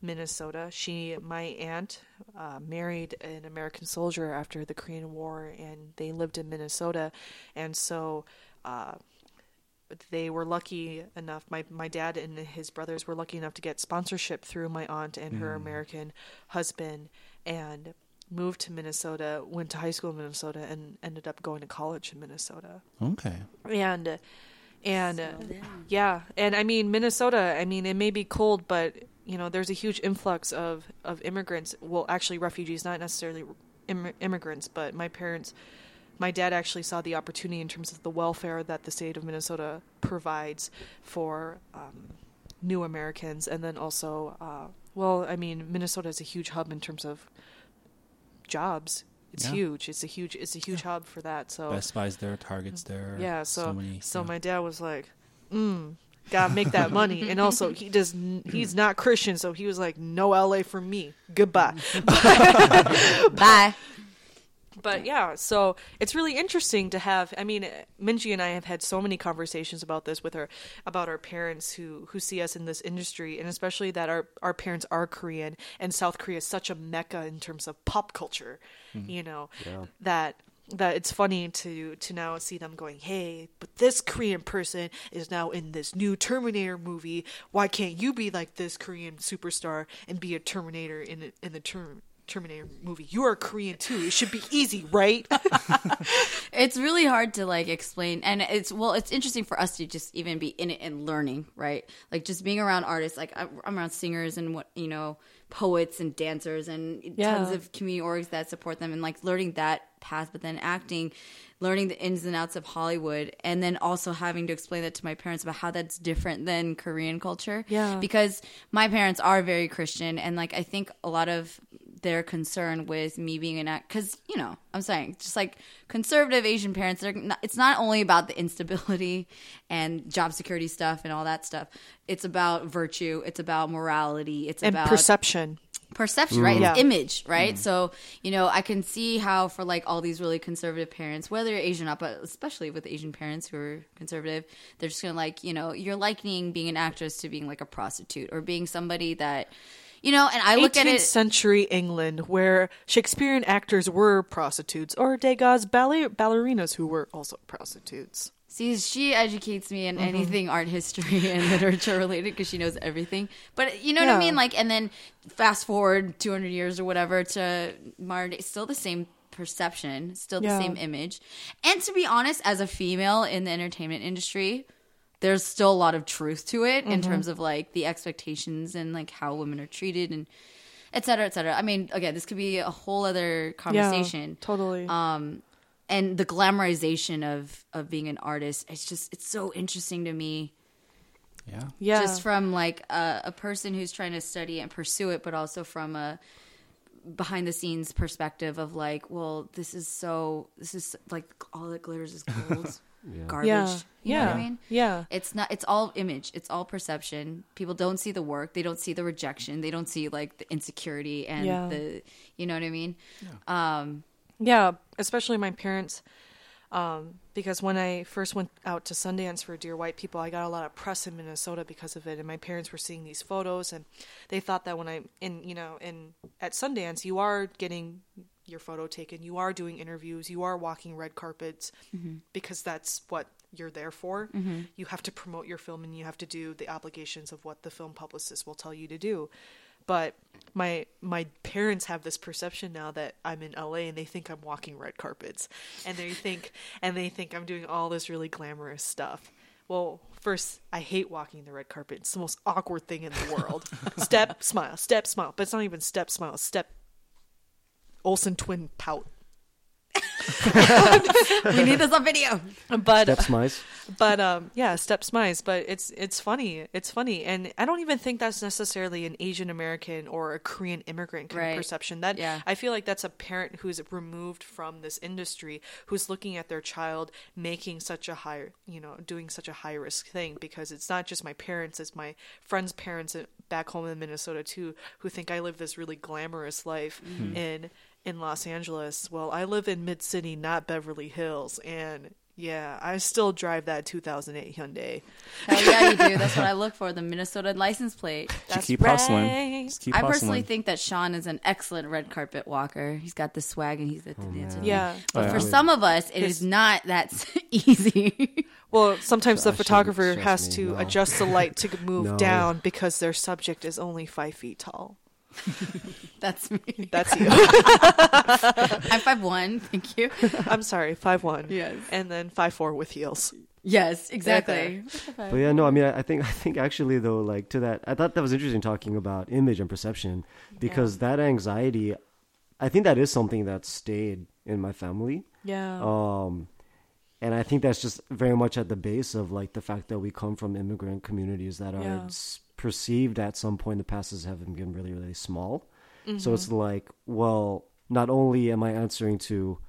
Minnesota. She, my aunt, uh, married an American soldier after the Korean War, and they lived in Minnesota, and so. Uh, they were lucky enough my my dad and his brothers were lucky enough to get sponsorship through my aunt and her American husband and moved to Minnesota went to high school in Minnesota and ended up going to college in Minnesota. Okay. and and uh, yeah and i mean minnesota i mean it may be cold but you know there's a huge influx of of immigrants well actually refugees not necessarily Im- immigrants but my parents my dad actually saw the opportunity in terms of the welfare that the state of minnesota provides for um, new americans and then also uh, well i mean minnesota is a huge hub in terms of jobs it's Yeah. huge it's a huge it's a huge hub for that so Best Buy's there, Target's there. Oh. yeah, so so, many. yeah. my dad was like, mm, gotta make that money, and also he does n- he's not Christian, so he was like, no LA for me, goodbye. Bye. But yeah, so it's really interesting to have. I mean, Minji and I have had so many conversations about this with our about our parents who who see us in this industry, and especially that our our parents are Korean, and South Korea is such a mecca in terms of pop culture. Mm-hmm. You know Yeah. that that it's funny to to now see them going, hey, but this Korean person is now in this new Terminator movie. Why can't you be like this Korean superstar and be a Terminator in in the term? Terminator movie. You are Korean too. It should be easy, right? it's really hard to like explain and it's well it's interesting for us to just even be in it and learning right like just being around artists like i'm I'm around singers and what you know poets and dancers and Yeah. tons of community orgs that support them and like learning that path but then acting learning the ins and outs of hollywood and then also having to explain that to my parents about how that's different than korean culture Yeah. because my parents are very christian and like i think a lot of their concern with me being an act because you know i'm saying just like conservative asian parents they're not, it's not only about the instability and job security stuff and all that stuff it's about virtue it's about morality it's and about perception. perception, right? Mm. Yeah. It's image, right? Mm. So, you know, I can see how for like all these really conservative parents, whether you're Asian or not, but especially with Asian parents who are conservative, they're just gonna like, you know, you're likening being an actress to being like a prostitute or being somebody that, you know, and I look 18th at it. century England, where Shakespearean actors were prostitutes, or Degas ballet- ballerinas who were also prostitutes. See, she educates me Mm-hmm. in anything art history and literature related because she knows everything. But you know what I mean? Like, and then fast forward 200 years or whatever to modern day, still the same perception, still the Yeah. same image. And to be honest, as a female in the entertainment industry, there's still a lot of truth to it in Mm-hmm. terms of like the expectations and like how women are treated and et cetera, et cetera. I mean, again, this could be a whole other conversation Yeah, totally. um and the glamorization of of being an artist it's just it's so interesting to me yeah. yeah. just from like a, a person who's trying to study and pursue it but also from a behind the scenes perspective of like well this is so this is like all that glitters is gold garbage yeah. you yeah. know what i mean Yeah. it's not it's all image it's all perception people don't see the work they don't see the rejection they don't see like the insecurity and Yeah. the you know what i mean um Yeah, especially my parents. Um, because when I first went out to Sundance for Dear White People, I got a lot of press in Minnesota because of it, and my parents were seeing these photos, and they thought that when I'm in, you know, in at Sundance, you are getting your photo taken, you are doing interviews, you are walking red carpets, mm-hmm. because that's what you're there for. Mm-hmm. You have to promote your film, and you have to do the obligations of what the film publicist will tell you to do but my my parents have this perception now that I'm in LA and they think I'm walking red carpets and they think and they think I'm doing all this really glamorous stuff. Well, first, I hate walking the red carpet. It's the most awkward thing in the world. step, smile, step, smile. But it's not even step, smile, step Olsen twin pout. we need this on video. But Steps mice. but um yeah step smize but it's it's funny it's funny and i don't even think that's necessarily an asian american or a korean immigrant kind Right. of perception that Yeah. i feel like that's a parent who's removed from this industry who's looking at their child making such a high you know doing such a high risk thing because it's not just my parents it's my friends parents back home in minnesota too who think i live this really glamorous life in in los angeles well i live in mid city not beverly hills and yeah, I still drive that 2008 Hyundai. Hell yeah, you do. That's what I look for the Minnesota license plate. That's keep hustling. Just keep I hustling. personally think that Sean is an excellent red carpet walker. He's got the swag and he's at the oh, dancer. Yeah. But Oh, for some of us, it is not that easy. Well, sometimes the photographer has me, to no. adjust the light to move No. down because their subject is only five feet tall. That's me. That's you. I'm five one. Thank you. I'm sorry, five one. Yes. And then five four with heels. Yes, exactly. But yeah, no, I mean, I I think I think actually though, like to that, I thought that was interesting talking about image and perception because that anxiety, I think that is something that stayed in my family. Yeah. Um, and I think that's just very much at the base of like the fact that we come from immigrant communities that are Yeah. s- perceived at some point in the past as having been really, really small. Mm-hmm. So it's like, well, not only am I answering to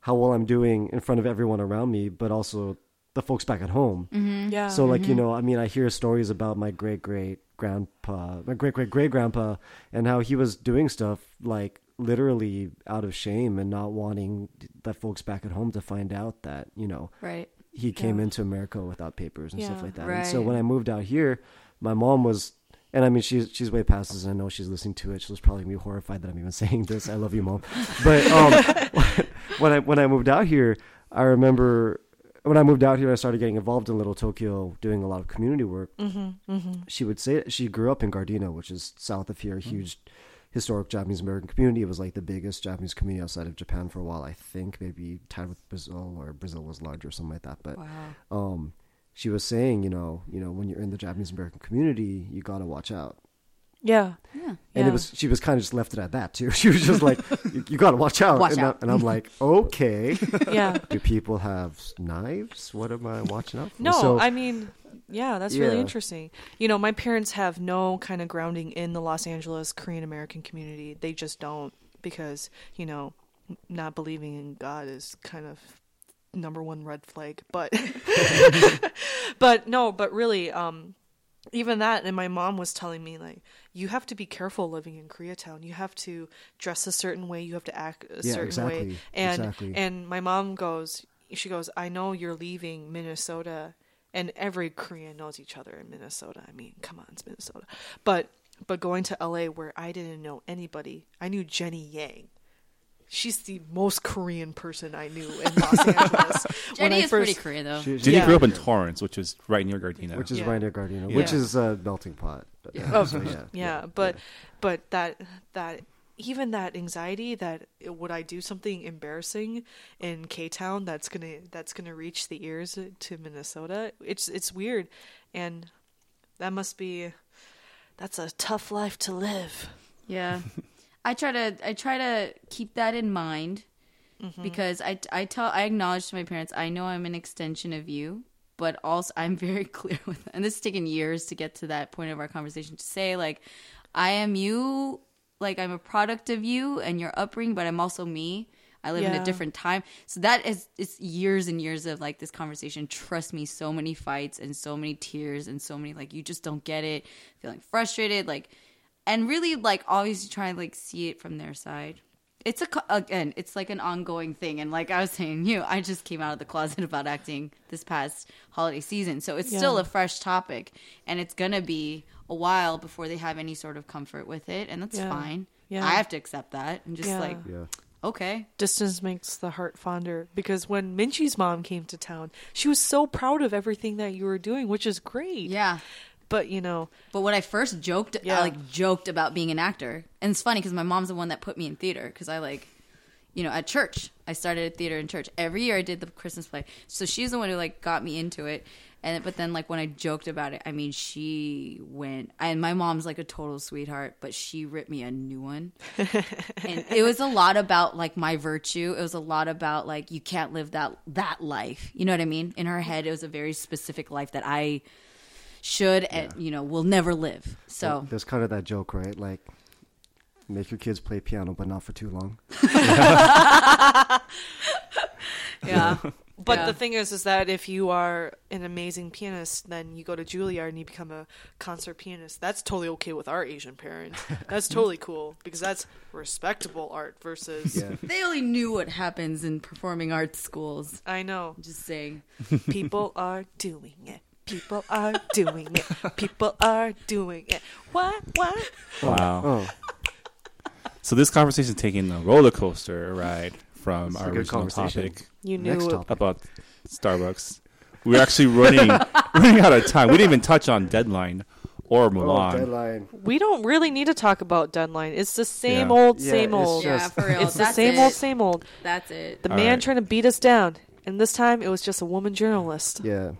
how well I'm doing in front of everyone around me, but also the folks back at home. yeah. So like you know, I mean, I hear stories about my great great grandpa, my great great great grandpa, and how he was doing stuff like literally out of shame and not wanting the folks back at home to find out that you know Right. he came Yeah. into America without papers and stuff like that. And so when I moved out here, my mom was. And I mean, she's she's way past this, and I know she's listening to it. She's probably gonna be horrified that I'm even saying this. I love you, mom. But um, when I when I moved out here, I remember when I moved out here, I started getting involved in Little Tokyo, doing a lot of community work. Mm-hmm, She would say she grew up in Gardena, which is south of here, a huge historic Japanese American community. It was like the biggest Japanese community outside of Japan for a while, I think, maybe tied with Brazil or Brazil was larger or something like that. But Wow. um, she was saying, you know, you know, when you're in the Japanese American community, you gotta watch out. yeah. Yeah. And Yeah. it was she was kind of just left it at that too. She was just like, you, you gotta watch out. Watch and, I- out. and I'm like, okay. Yeah. Do people have knives? What am I watching out for? No, So- I mean, yeah, that's really interesting. You know, my parents have no kind of grounding in the Los Angeles Korean American community. They just don't because, you know, not believing in God is kind of number one red flag. But but no, but really um even that and my mom was telling me like you have to be careful living in Koreatown. You have to dress a certain way, you have to act a Yeah, certain way. And exactly. and my mom goes she goes, I know you're leaving Minnesota and every Korean knows each other in Minnesota. I mean, come on, it's Minnesota. But but going to LA where I didn't know anybody. I knew Jenny Yang. She's the most Korean person I knew in Los Angeles. When Jenny I is pretty Korean though. She- Jenny Yeah. grew up in Torrance, which is right near Gardena. which is Yeah. right near Gardena, Yeah. which is a melting pot. Oh, So, yeah, yeah, but but that that even that anxiety that would I do something embarrassing in K Town that's gonna that's gonna reach the ears to Minnesota. It's it's weird, and that must be that's a tough life to live. Yeah. I try to I try to keep that in mind mm-hmm. because I I tell I acknowledge to my parents I know I'm an extension of you, but also I'm very clear with them. and this has taken years to get to that point of our conversation to say like I am you like I'm a product of you and your upbringing, but I'm also me. I live in a different time. So that is it's years and years of like this conversation. Trust me, so many fights and so many tears and so many like you just don't get it, feeling frustrated, like and really like obviously try and like see it from their side. It's a again, it's like an ongoing thing, and like I was saying, you, I just came out of the closet about acting this past holiday season, so it's still a fresh topic, and it's gonna be a while before they have any sort of comfort with it, and that's Yeah. fine. Yeah. I have to accept that and just Yeah. like yeah. okay, Distance makes the heart fonder because when Minji's mom came to town, she was so proud of everything that you were doing, which is great. yeah. But you know, But when I first joked, Yeah. I like joked about being an actor, and it's funny because my mom's the one that put me in theater because I like, you know, at church I started at theater in church every year. I did the Christmas play, so she's the one who like got me into it. And but then like when I joked about it, I mean she went and my mom's like a total sweetheart, but she ripped me a new one. and it was a lot about like my virtue. It was a lot about like you can't live that that life. You know what I mean? In her head, it was a very specific life that I should and you know will never live. So There's kind of that joke, right? Like, make your kids play piano, but not for too long. yeah, But Yeah. the thing is, is that if you are an amazing pianist, then you go to Juilliard and you become a concert pianist. That's totally okay with our Asian parents. That's totally cool because that's respectable art versus. Yeah. they only knew what happens in performing arts schools. I know Just saying. people are doing it. People are doing it. People are doing it. What? What? Wow. Oh, So this conversation is taking a roller coaster ride from It's our original topic You knew next topic. about Starbucks. We're actually running running out of time. We didn't even touch on Deadline or Oh, Mulan. deadline. We don't really need to talk about Deadline. It's the same Yeah. old, Yeah, same it's old. Yeah, for real. It's the same it. old, same old. That's it. The All man right. trying to beat us down, and this time it was just a woman journalist. Yeah,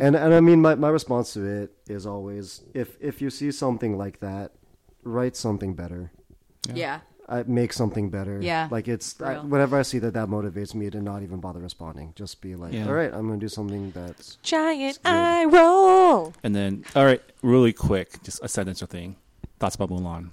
and and I mean, my, my response to it is always if if you see something like that, write something better. Yeah. I make something better. Yeah, like it's for I, whenever I see that, that motivates me to not even bother responding. Just be like, Yeah. all right, I'm gonna do something that's Giant good. eye roll. And then, all right, really quick, just a sentence or thing. Thoughts about Mulan?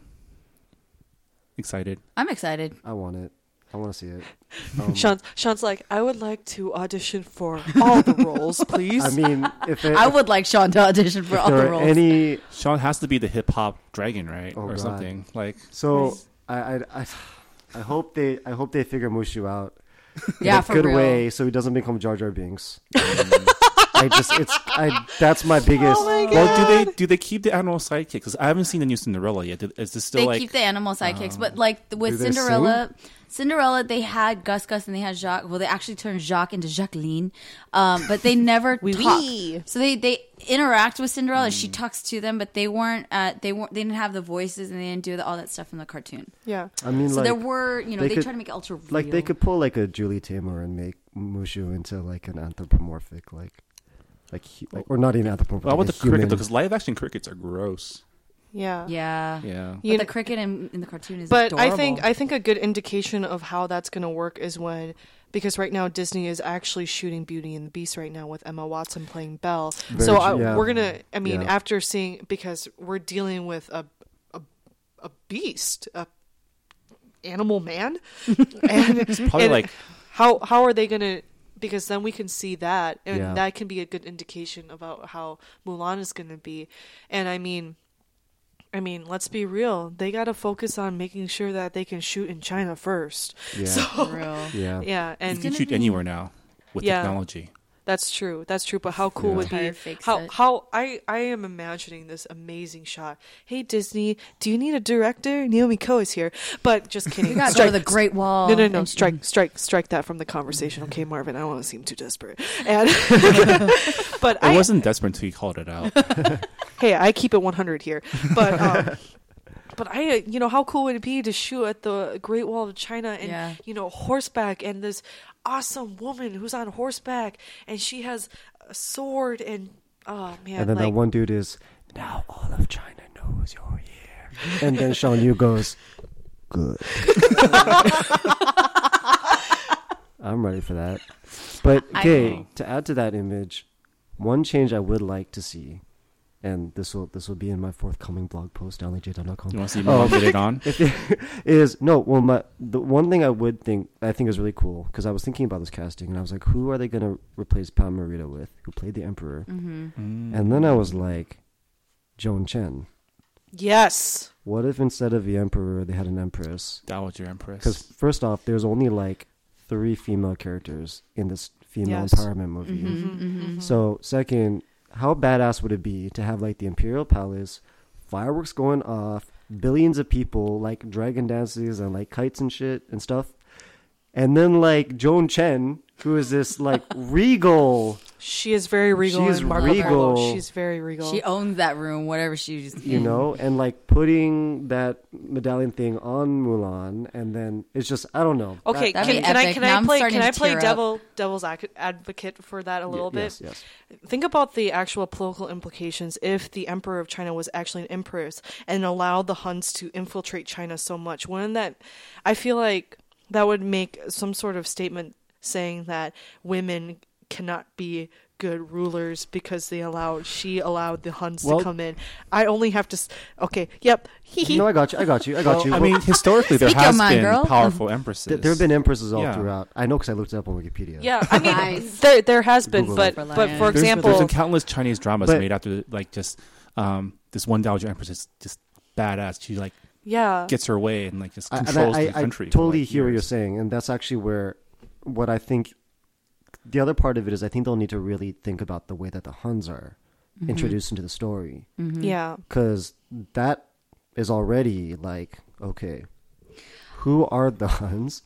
Excited? I'm excited. I want it. I want to see it. Um, Sean, Sean's like, I would like to audition for all the roles, please. I mean, if it, I would like Sean to audition for if all there the are roles. any Sean has to be the hip hop dragon, right, Oh, or God. something like. So I, I I I hope they I hope they figure Mushu out yeah, in a for good real. way so he doesn't become Jar Jar Binks. I just it's I that's my biggest. Oh my Well, do they do they keep the animal sidekicks? Because I haven't seen the new Cinderella yet. Did- Is this still They like? keep the animal sidekicks, but like with Do they Cinderella, Cinderella, they had Gus Gus and they had Jacques. Well, they actually turned Jacques into Jacqueline, um, but they never Oui, talk. oui. So they they interact with Cinderella. Hmm. She talks to them, but they weren't. Uh, they weren't. They didn't have the voices and they didn't do the, all that stuff in the cartoon. yeah. I mean, So like there were, you know, they they, could- try to make ultra real. like they could pull like a Julie Taymor and make Mushu into like an anthropomorphic like like, hu- like or not even anthropomorphic. Well, like with a the cricket human- though, because live action crickets are gross. Yeah. Yeah. Yeah. But You the cricket in, in the cartoon is But I think I think a good indication of how that's going to work is when because right now Disney is actually shooting Beauty and the Beast right now with Emma Watson playing Belle. Very so true, I, yeah. we're gonna. I mean, Yeah. after seeing because we're dealing with a a, a beast, a animal man, and it's Probably like how how are they gonna? Because then we can see that, and Yeah. that can be a good indication about how Mulan is gonna be. And I mean, I mean, let's be real. They got to focus on making sure that they can shoot in China first. yeah So For real. yeah yeah, you and can shoot be- anywhere now with Yeah. technology. That's true. That's true. But how cool Yeah. would be fake how set. how I I am imagining this amazing shot. Hey Disney, do you need a director? Naomi Ko is here. But just kidding. We gotta go Strike- the Great Wall. No, no, no! and- Strike, strike, strike that from the conversation, okay, Marvin? I don't want to seem too desperate. And but I I wasn't desperate until you called it out. hey, I keep it 100 here. But um, but I, uh, you know, how cool would it be to shoot at the Great Wall of China and Yeah. you know horseback and this awesome woman who's on horseback and she has a sword and oh man, and then like that one dude is now all of China knows you're here, and then Sean Yu goes good. I'm ready for that. But okay, to add to that image, one change I would like to see, and this will this will be in my forthcoming blog post You want to see Oh. Mulan get it on? If it is no, well, my the one thing I would think I think is really cool because I was thinking about this casting and I was like, who are they going to replace Pat Morita with, who played the Emperor? Mm-hmm. And then I was like, Joan Chen. yes, What if instead of the Emperor they had an Empress? That was your empress. Because first off, there's only like three female characters in this female Yes. empowerment movie. Mm-hmm. So second, how badass would it be to have like the Imperial Palace, fireworks going off, billions of people like dragon dances and like kites and shit and stuff, and then like Joan Chen, who is this like regal, She is very regal. She is in Marco regal. Polo. She's very regal. She owns that room, whatever she's. you in. know, and like putting that medallion thing on Mulan, and then it's just I don't know. okay, That'd can, can I can Now I play can I play tear up. devil devil's advocate for that a little Y- bit? Yes, yes. Think about the actual political implications if the emperor of China was actually an empress and allowed the Huns to infiltrate China so much. Wouldn't that? I feel like that would make some sort of statement saying that women cannot be good rulers because they allowed she allowed the Huns Well- to come in. I only have to. Okay. Yep. Hee hee. No, I got you. I got you. I got you. I Well, mean, historically there has mind, been girl. powerful empresses. th- there have been empresses all Yeah. throughout. I know because I looked it up on Wikipedia. Yeah, I mean, Nice. there there has been, Google but it. but for There's, example, there's been countless Chinese dramas But- made after like just um, this one dowager empress is just badass. She like yeah, gets her way and like just controls I, the I, I country. for, totally like, hear what you're saying, and that's actually where what I think. The other part of it is I think they'll need to really think about the way that the Huns are Mm-hmm. introduced into the story, yeah, because that is already like okay, who are the Huns,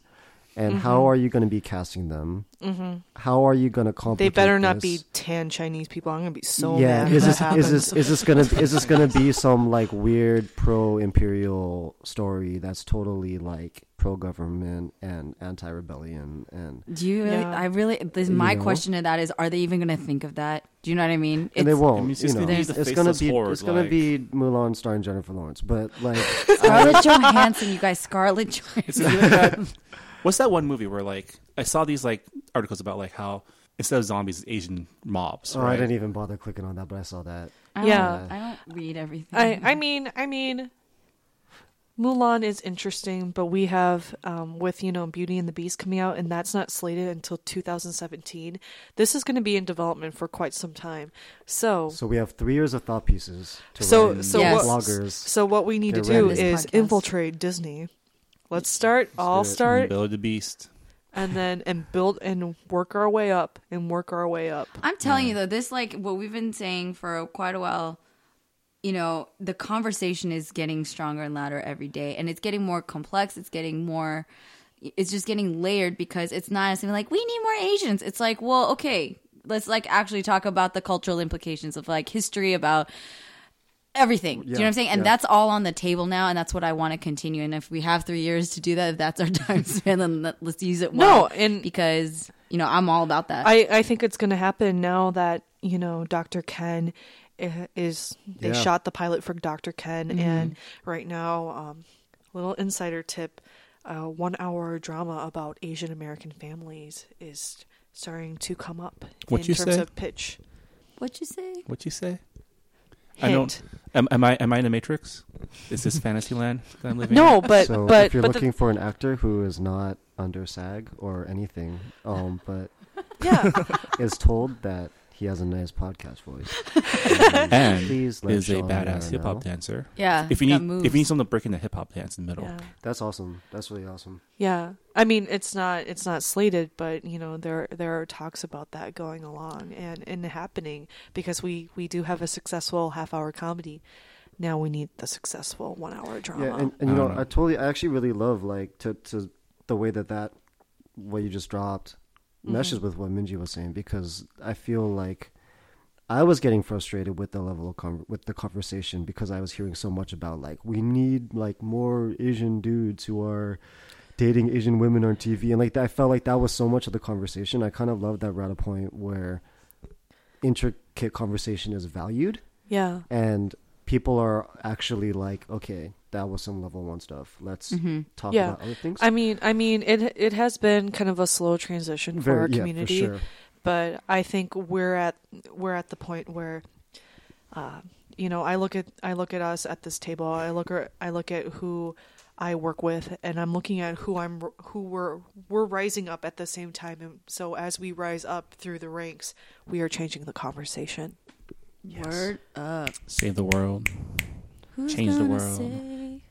and Mm-hmm. how are you going to be casting them? Mm-hmm. How are you going to complicate? they better not this? be tan Chinese people. I'm gonna be so yeah, mad. is if this that is happens. this is this gonna is this gonna be some like weird pro imperial story that's totally like pro government and anti rebellion and Do you really? Yeah. I really. This my You know? question to that is: Are they even going to think of that? Do you know what I mean? and they It's- won't. I mean, it's you know, gonna be it's, it's gonna be horde, it's gonna be Mulan starring Jennifer Lawrence, but like Scarlett Johansson, you guys, Scarlett Johansson. that, what's that one movie where like I saw these like articles about like how instead of zombies, it's Asian mobs. oh, right? I didn't even bother clicking on that, but I saw that. I don't- Yeah. I don't read everything. I I mean I mean, Mulan is interesting, but we have um, with you know Beauty and the Beast coming out, and that's not slated until 2017. This is going to be in development for quite some time. So So we have three years of thought pieces to So- write so Yes. what- bloggers. so what we need to do ready. is podcast. infiltrate Disney. Let's start. I'll do start, Build the Beast. and then and build and work our way up and work our way up. I'm telling you though, this like what we've been saying for quite a while. You know, the conversation is getting stronger and louder every day, and it's getting more complex. It's getting more. It's just getting layered because it's not something like we need more Asians. It's like, well, okay, let's like actually talk about the cultural implications of like history about everything. Do you know what I'm saying? And yeah. that's all on the table now, and that's what I want to continue. And if we have three years to do that, if that's our time span, then let- let's use it well. No, and- because you know I'm all about that. I, I think it's going to happen now that you know Dr. Ken i- is they Yeah. shot the pilot for Dr. Ken Mm-hmm. and right now um little insider tip a 1 hour drama about Asian American families is starting to come up What'd in you terms say? of pitch What'd you say? What'd you say? hint. I don't. Am, am I am I in the Matrix? Is this fantasy land that I'm living? No, in? but so but if you're but looking for an actor who is not under SAG or anything, um, but yeah, is told that he has a nice podcast voice, um, and please let is a badass hip hop dancer. Yeah. If you need moves. if you need someone to break in the hip hop dance in the middle, yeah. That's awesome. That's really awesome. Yeah. I mean, it's not it's not slated, but you know, there there are talks about that going along and and happening because we we do have a successful half-hour comedy. Now we need the successful 1-hour drama. Yeah, and, and you I know, know. I totally, I actually really love like to to the way that that what you just dropped meshes mm-hmm. with what Minji was saying because I feel like I was getting frustrated with the level of con- with the conversation because I was hearing so much about like we need like more Asian dudes who are dating Asian women on TV and like I felt like that was so much of the conversation. I kind of love that we're at a point where intricate conversation is valued yeah. and people are actually like, okay, that was some level one stuff. Let's Mm-hmm. talk Yeah. about other things. I mean, I mean it it has been kind of a slow transition for our yeah, community. for sure. but I think we're at we're at the point where, uh, you know, I look at I look at us at this table. I look at I look at who I work with, and I'm looking at who I'm who we're we're rising up at the same time. And so as we rise up through the ranks, we are changing the conversation. Word up. save the world. Who's Change the gonna world. say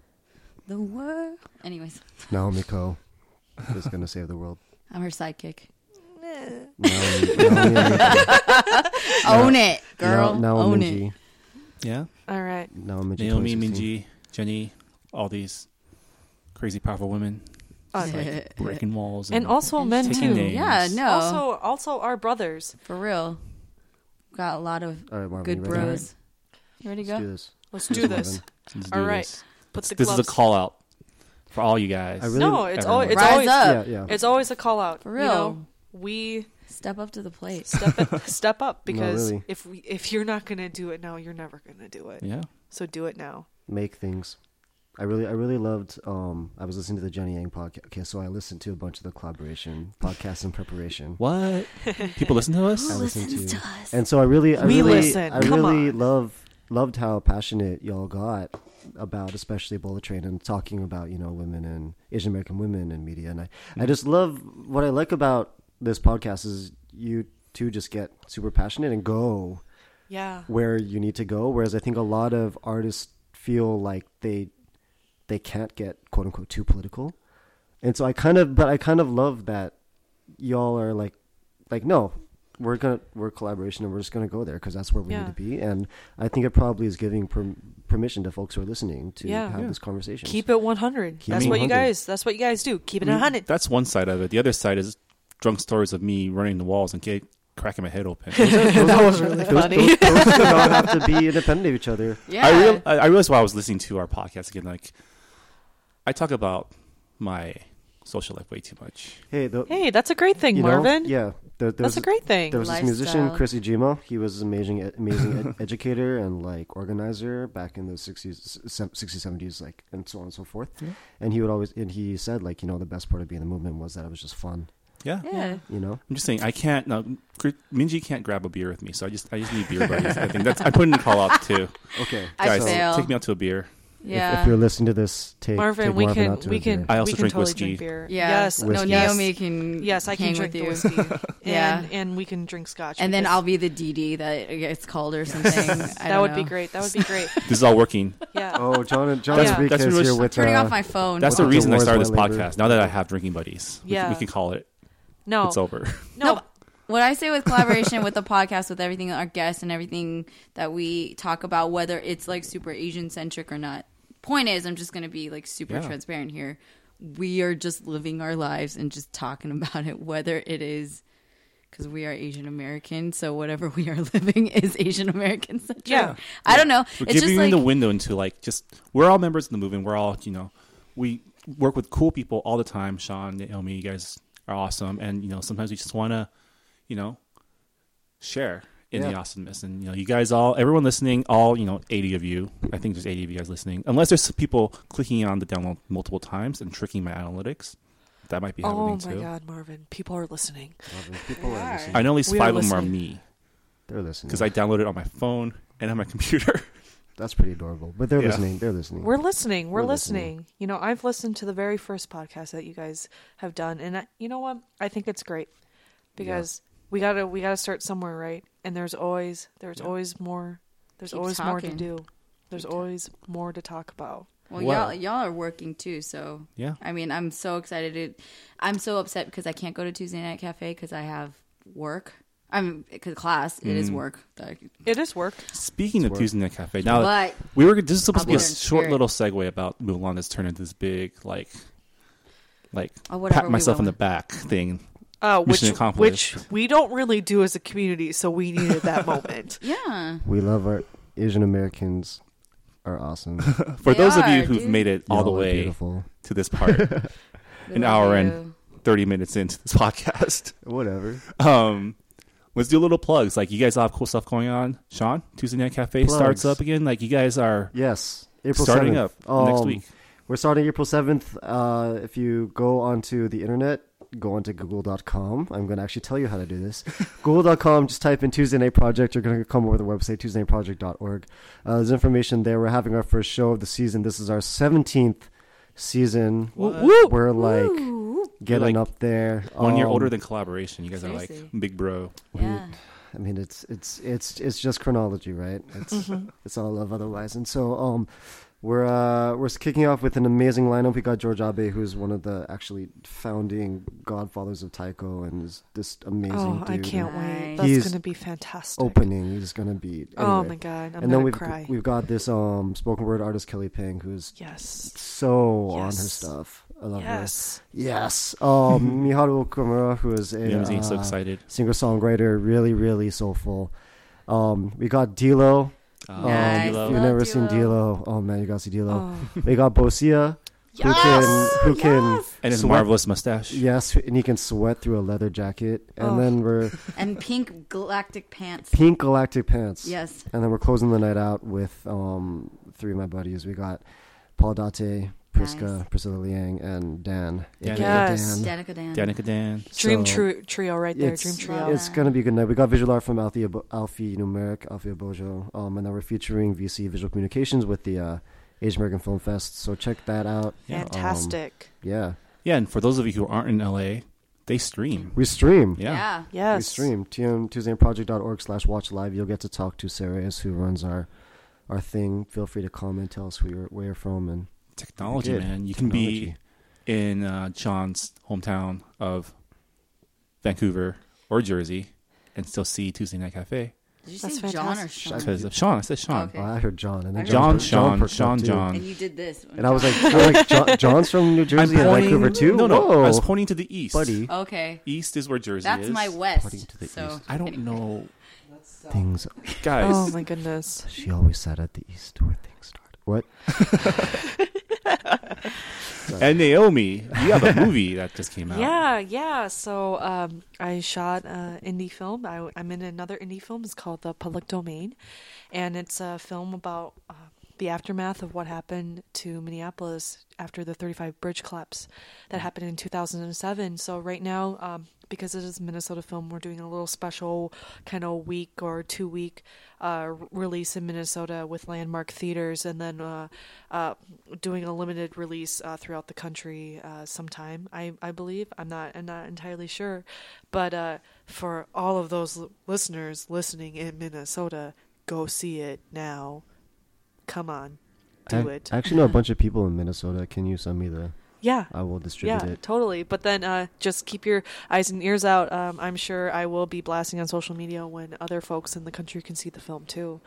the world. Anyways, Naomi Ko is going to save the world. I'm her sidekick. Naomi, Naomi, Own it, girl. Now, now Own Minji. it. Yeah, All right. Naomi, Naomi, 2016. Minji, Jenny, all these crazy powerful women. Uh, Like, breaking walls, and also men taking too. names. yeah, no, Also, also our brothers. for real. Got a lot of All right, Marvin, good you ready? bros. You ready to Let's go? do this. Let's do this. Let's do right. this. Put the This gloves. is a call out for all you guys. I really- No, it's Everyone. always it's Rise always up. Yeah, yeah. it's always a call out. For You real. know, we Step up to the plate. step it, step up because really. if we if you're not gonna do it now, you're never gonna do it. yeah. So do it now. Make things. I really, I really loved. Um, I was listening to the Jenny Yang podcast. Okay, so I listened to a bunch of the Kollaboration podcasts in preparation. What? People listen to us? I listened to, to us? and so I really, I We really, listen. I Come really on. love loved how passionate y'all got about, especially Bullet Train, and talking about you know women and Asian American women in media. And I, I just love what I like about this podcast is you two just get super passionate and go Yeah. where you need to go. Whereas I think a lot of artists feel like they they can't get quote unquote too political, and so I kind of, but I kind of love that y'all are like, like no, we're gonna we're Kollaboration and we're just gonna go there because that's where we Yeah. need to be. And I think it probably is giving per- permission to folks who are listening to Yeah. have Yeah. this conversation. Keep it 100. Keep that's it what you guys. That's what you guys do. Keep it mm-hmm. I mean, 100. That's one side of it. The other side is drunk stories of me running the walls and get, cracking my head open. that was really those, funny. those, those do not have to be independent of each other. Yeah. I, real, I I realized while I was listening to our podcast again, like I talk about my social life way too much. Hey, the, hey, that's a great thing, you know, Marvin. yeah, there, there that's was a great thing. There was this musician, Lifestyle. Chris Iijima. He was an amazing, amazing ed- educator and like organizer back in the sixties, sixties, seventies, like and so on and so forth. Yeah. And he would always, and he said, like, you know, the best part of being in the movement was that it was just fun. Yeah. yeah. You know, I'm just saying I can't. No, Minji can't grab a beer with me, so I just I just need beer buddies. I think that's I put in a call out too. okay. I Guys, fail. take me out to a beer. Yeah. If, if you're listening to this, take Marvin, take we Marvin can out to we can beer. I also we can drink totally whiskey. drink beer. yeah. Yes. No, Whiskey. Yes. Naomi can. Yes, I can drink with the whiskey. and, Yeah. and we can drink scotch. And then I'll be the DD that it's called or something. That don't would be great. That would be great. This is all working. Yeah. Oh, John, John That's- Enriquez that's really- here with Turning uh, off my phone. That's the the reason I started this podcast. Now that I have drinking buddies, we, Yeah. we can call it. No. It's over. No. No, what I say with Kollaboration with the podcast, with everything, our guests and everything that we talk about, whether it's like super Asian centric or not. Point is, I'm just going to be like super Yeah. transparent here. We are just living our lives and just talking about it, whether it is because we are Asian American, so whatever we are living is Asian American centric. Yeah. I don't know. We're it's giving just like the window into like just we're all members of the movement. We're all you know we work with cool people all the time. Sean, Naomi, you guys are awesome, and you know sometimes we just want to you know share in the Yeah. awesomeness. And you know you guys all everyone listening, all you know eighty of you. I think there's eighty of you guys listening. Unless there's some people clicking on the download multiple times and tricking my analytics, that might be happening too. Oh my too. God, Marvin! People are listening. Marvin. People are are. listening. I know at least We five of them are me They're listening because I downloaded it on my phone and on my computer. That's pretty adorable. But they're Yeah. listening. They're listening. We're listening. We're, We're listening. listening. You know, I've listened to the very first podcast that you guys have done, and I, you know what? I think it's great because we gotta we gotta start somewhere, right? And there's always there's Yeah. always more. There's Keep always more to do. There's Keep always more to talk about. Well, Well- y'all y'all are working too, so Yeah. I mean, I'm so excited. To, I'm so upset because I can't go to Tuesday Night Cafe because I have work. I'm because class it is Mm. work. Like, It is work. Speaking of work. Tuesday Night Cafe, now but we were this is supposed I'll to be a be there in short spirit. little segue about Mulan that's turned into this big like like Oh, pat myself in went the back thing. Uh, which Mission accomplished. which we don't really do as a community, so we needed that moment. yeah, We love our Asian Americans. Are awesome. For They those of you are, who've dude. made it all Y'all the are way Beautiful. to this part, We An love hour and you. thirty minutes into this podcast, Whatever. um, let's do a little plugs. Like you guys all have cool stuff going on. Sean, Tuesday Night Cafe starts Plugs. up again. Like you guys are Yes. April starting 7th. up next Um, week. We're starting April 7th. Uh, if you go onto the internet, go onto google.com. I'm going to actually tell you how to do this. google.com, just type in Tuesday Night Project. You're going to come over the website, tuesdaynightproject.org. Uh, there's information there. We're having our first show of the season. This is our 17th season. What? We're like Woo. getting like up there. One year Um, older than Kollaboration. You guys are like big bro. Yeah, I mean, it's it's it's it's just chronology, right? It's Mm-hmm. it's all love otherwise. And so, um, We're uh, we're kicking off with an amazing lineup. We got George Abe, who's one of the actually founding godfathers of taiko, and is this amazing Oh, dude. I can't wait. Nice. That's He's going to be fantastic. Opening, he's gonna be. Oh my god, I'm and then we've cry. we've got this um spoken word artist Kelly Pang, who's yes. so on her stuff. I love Yes. her. Yes. Um, Miharu Okumura, who is a Yeah, I'm so uh, excited. singer songwriter, really really soulful. Um, we got Dilo. Uh, Nice. You've Love never seen Dilo. Dilo. Oh man, you gotta see Dilo. Oh. We got Bosia, who can who can and his sweat- marvelous mustache. Yes, and he can sweat through a leather jacket. And Oh. then we're And pink galactic pants. pink galactic pants. Yes. And then we're closing the night out with um three of my buddies. We got Paul Dateh, Priska, Nice. Priscilla Liang, and Dan. Dan. Yes. Dan. Danica Dan. Danica Dan. Dream So, trio, trio right there. Dream trio. It's gonna be a good night. We got visual art from Alfie, Abo- Alfie Numeric, Alfie Bojo, um, and now we're featuring VC Visual Communications with the uh, Asian American Film Fest. So check that out. Yeah. Fantastic. Yeah, Yeah, and for those of you who aren't in LA, they stream. we stream. Yeah. Yeah. yes. We stream tmtuesdayproject.org slash watch live. You'll get to talk to Sarah, who runs our our thing. Feel free to comment, tell us who you're, where you're from, and Technology, man. You can be in uh, John's hometown of Vancouver or Jersey and still see Tuesday Night Cafe. Did you That's say John or fantastic. Sean? Because of Sean. I said Sean. Okay. Oh, I heard John, and then I John, perked- Sean, perked Sean. John. And you did this. And I was like, I'm like John, John's from New Jersey and Vancouver too. No, no. Whoa, I was pointing to the east. buddy. okay. East is where Jersey That's is. my west. Pointing to the so east. I don't know. Things Guys, Oh my goodness. she always said at the east where things started. What? and Naomi, you have a movie that just came out. Yeah, yeah. So um, I shot an indie film. I, I'm in another indie film. It's called The Public Domain, and it's a film about uh, the aftermath of what happened to Minneapolis after the 35 bridge collapse that happened in 2007. So right now, um, because it is Minnesota film, we're doing a little special kind of week or two week uh, release in Minnesota with landmark theaters, and then uh, uh, doing a limited release uh, throughout the country uh, sometime. I, I believe I'm not I'm not entirely sure, but uh, for all of those l- listeners listening in Minnesota, go see it now. Come on, do I, it. I actually know a bunch of people in Minnesota. Can you send me the? Yeah. I will distribute Yeah, it. totally. But then uh, just keep your eyes and ears out. Um, I'm sure I will be blasting on social media when other folks in the country can see the film too.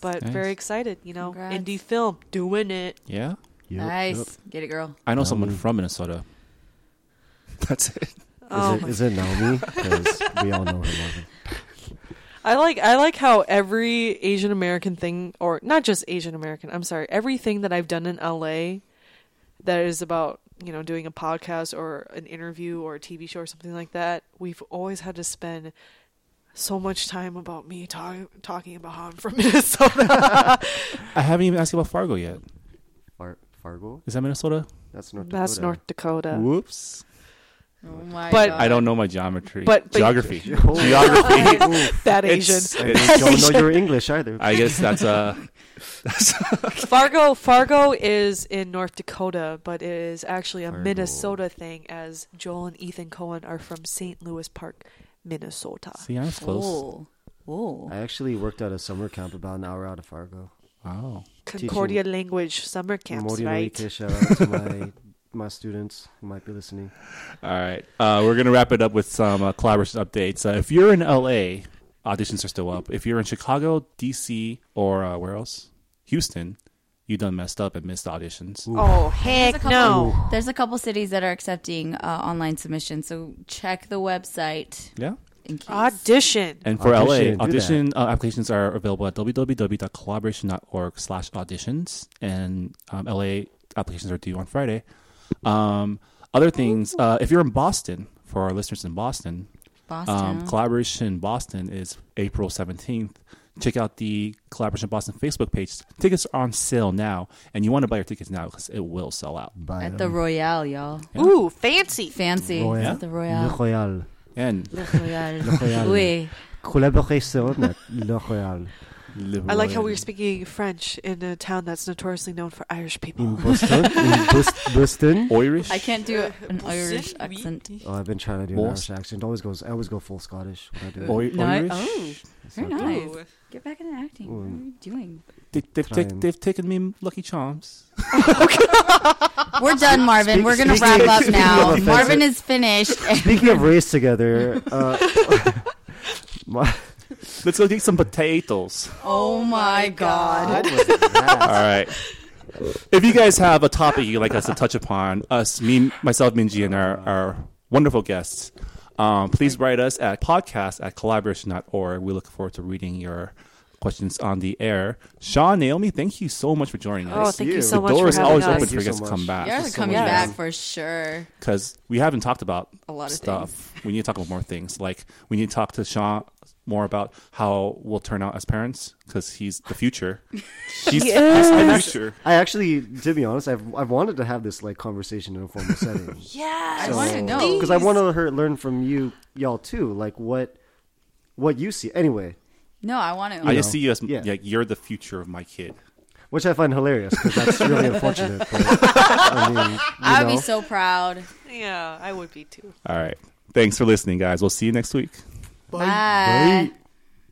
But Nice. very excited, you know, Congrats. indie film, doing it. Yeah? Yep, nice. yep. Get it, girl. I know Um, someone from Minnesota. That's it. Is Oh it my is it Naomi? Because we all know her. Logan. I like I like how every Asian American thing or not just Asian American, I'm sorry, everything that I've done in LA that is about, you know, doing a podcast or an interview or a TV show or something like that, we've always had to spend so much time about me talking talking about how I'm from Minnesota. I haven't even asked you about Fargo yet. Far, Fargo. Is that Minnesota? That's North. That's North Dakota. Whoops. Oh my But- God. I don't know my geometry. But- but- Geography. Oh, Geography. That Asian. It's- I it's- don't know your English either. I guess that's uh, a Fargo Fargo is in North Dakota, but it is actually a Fargo. Minnesota thing as Joel and Ethan Coen are from St. Louis Park, Minnesota. See, I was close. Oh. Oh. I actually worked at a summer camp about an hour out of Fargo. Wow. Concordia language summer camps, right? Shout out to my my students who might be listening. All right. Uh, we're going to wrap it up with some uh, Kollaboration updates. Uh, if you're in LA, auditions are still up. If you're in Chicago, DC, or uh, where else? Houston, you done messed up and missed auditions. Oh There's heck couple, no! There's a couple cities that are accepting uh, online submissions, so check the website Yeah. in case. Audition. And for Audition, LA, audition uh, applications are available at www.kollaboration.org slash auditions. And um, LA applications are due on Friday. Um, other things, uh, if you're in Boston, for our listeners in Boston, Boston. um, Kollaboration Boston is April 17th. Check out the Kollaboration Boston Facebook page. Tickets are on sale now, and you want to buy your tickets now because it will sell out. Bye. at the Royale, y'all. Yeah. Ooh, fancy. Fancy. Royale. At the Le Royale. Royal. And Le Royale. Le Royale. Oui. Kollaboration at Le Royal. I like how we were speaking French in a town that's notoriously known for Irish people. In Boston. in Bos- Boston. Irish. I can't do an Boston, Irish accent. Oh, I've been trying to do an Irish accent. Always goes. I always go full Scottish when I do it. Oi- No, I- Irish. oh, It's very not- nice. Get back into acting. Ooh. What are you doing? they, they've, Trying. they've taken me Lucky Charms. We're done, Marvin. Speak- We're gonna speaking- wrap up now. Marvin is finished. Speaking of race together, uh, my, Let's go get some potatoes. oh my god. what was that? All right. If you guys have a topic you'd like us to touch upon, us, me, myself, Minji, and our, our wonderful guests, um, please write us at podcast at kollaboration.org. We look forward to reading your questions on the air. Sean, Naomi, thank you so much for joining us. Oh, thank you. you so the much door for is having always us. open Thank for you you guys so to come back You're so coming much. back for sure. because we haven't talked about A lot of stuff. We need to talk about more things. Like we need to talk to Sean more about how we'll turn out as parents because he's the future. He's, he's the future. I actually, to be honest, I've I've wanted to have this like conversation in a formal setting. Yeah. I wanna know. because I want to hear, learn from you, y'all too. Like what what you see. Anyway, No, I want to. I just see you as Yeah. like you're the future of my kid. which I find hilarious because that's really unfortunate. But, I mean, I'd know. be so proud. Yeah, I would be too. All right. Thanks for listening, guys. We'll see you next week. Bye. Bye.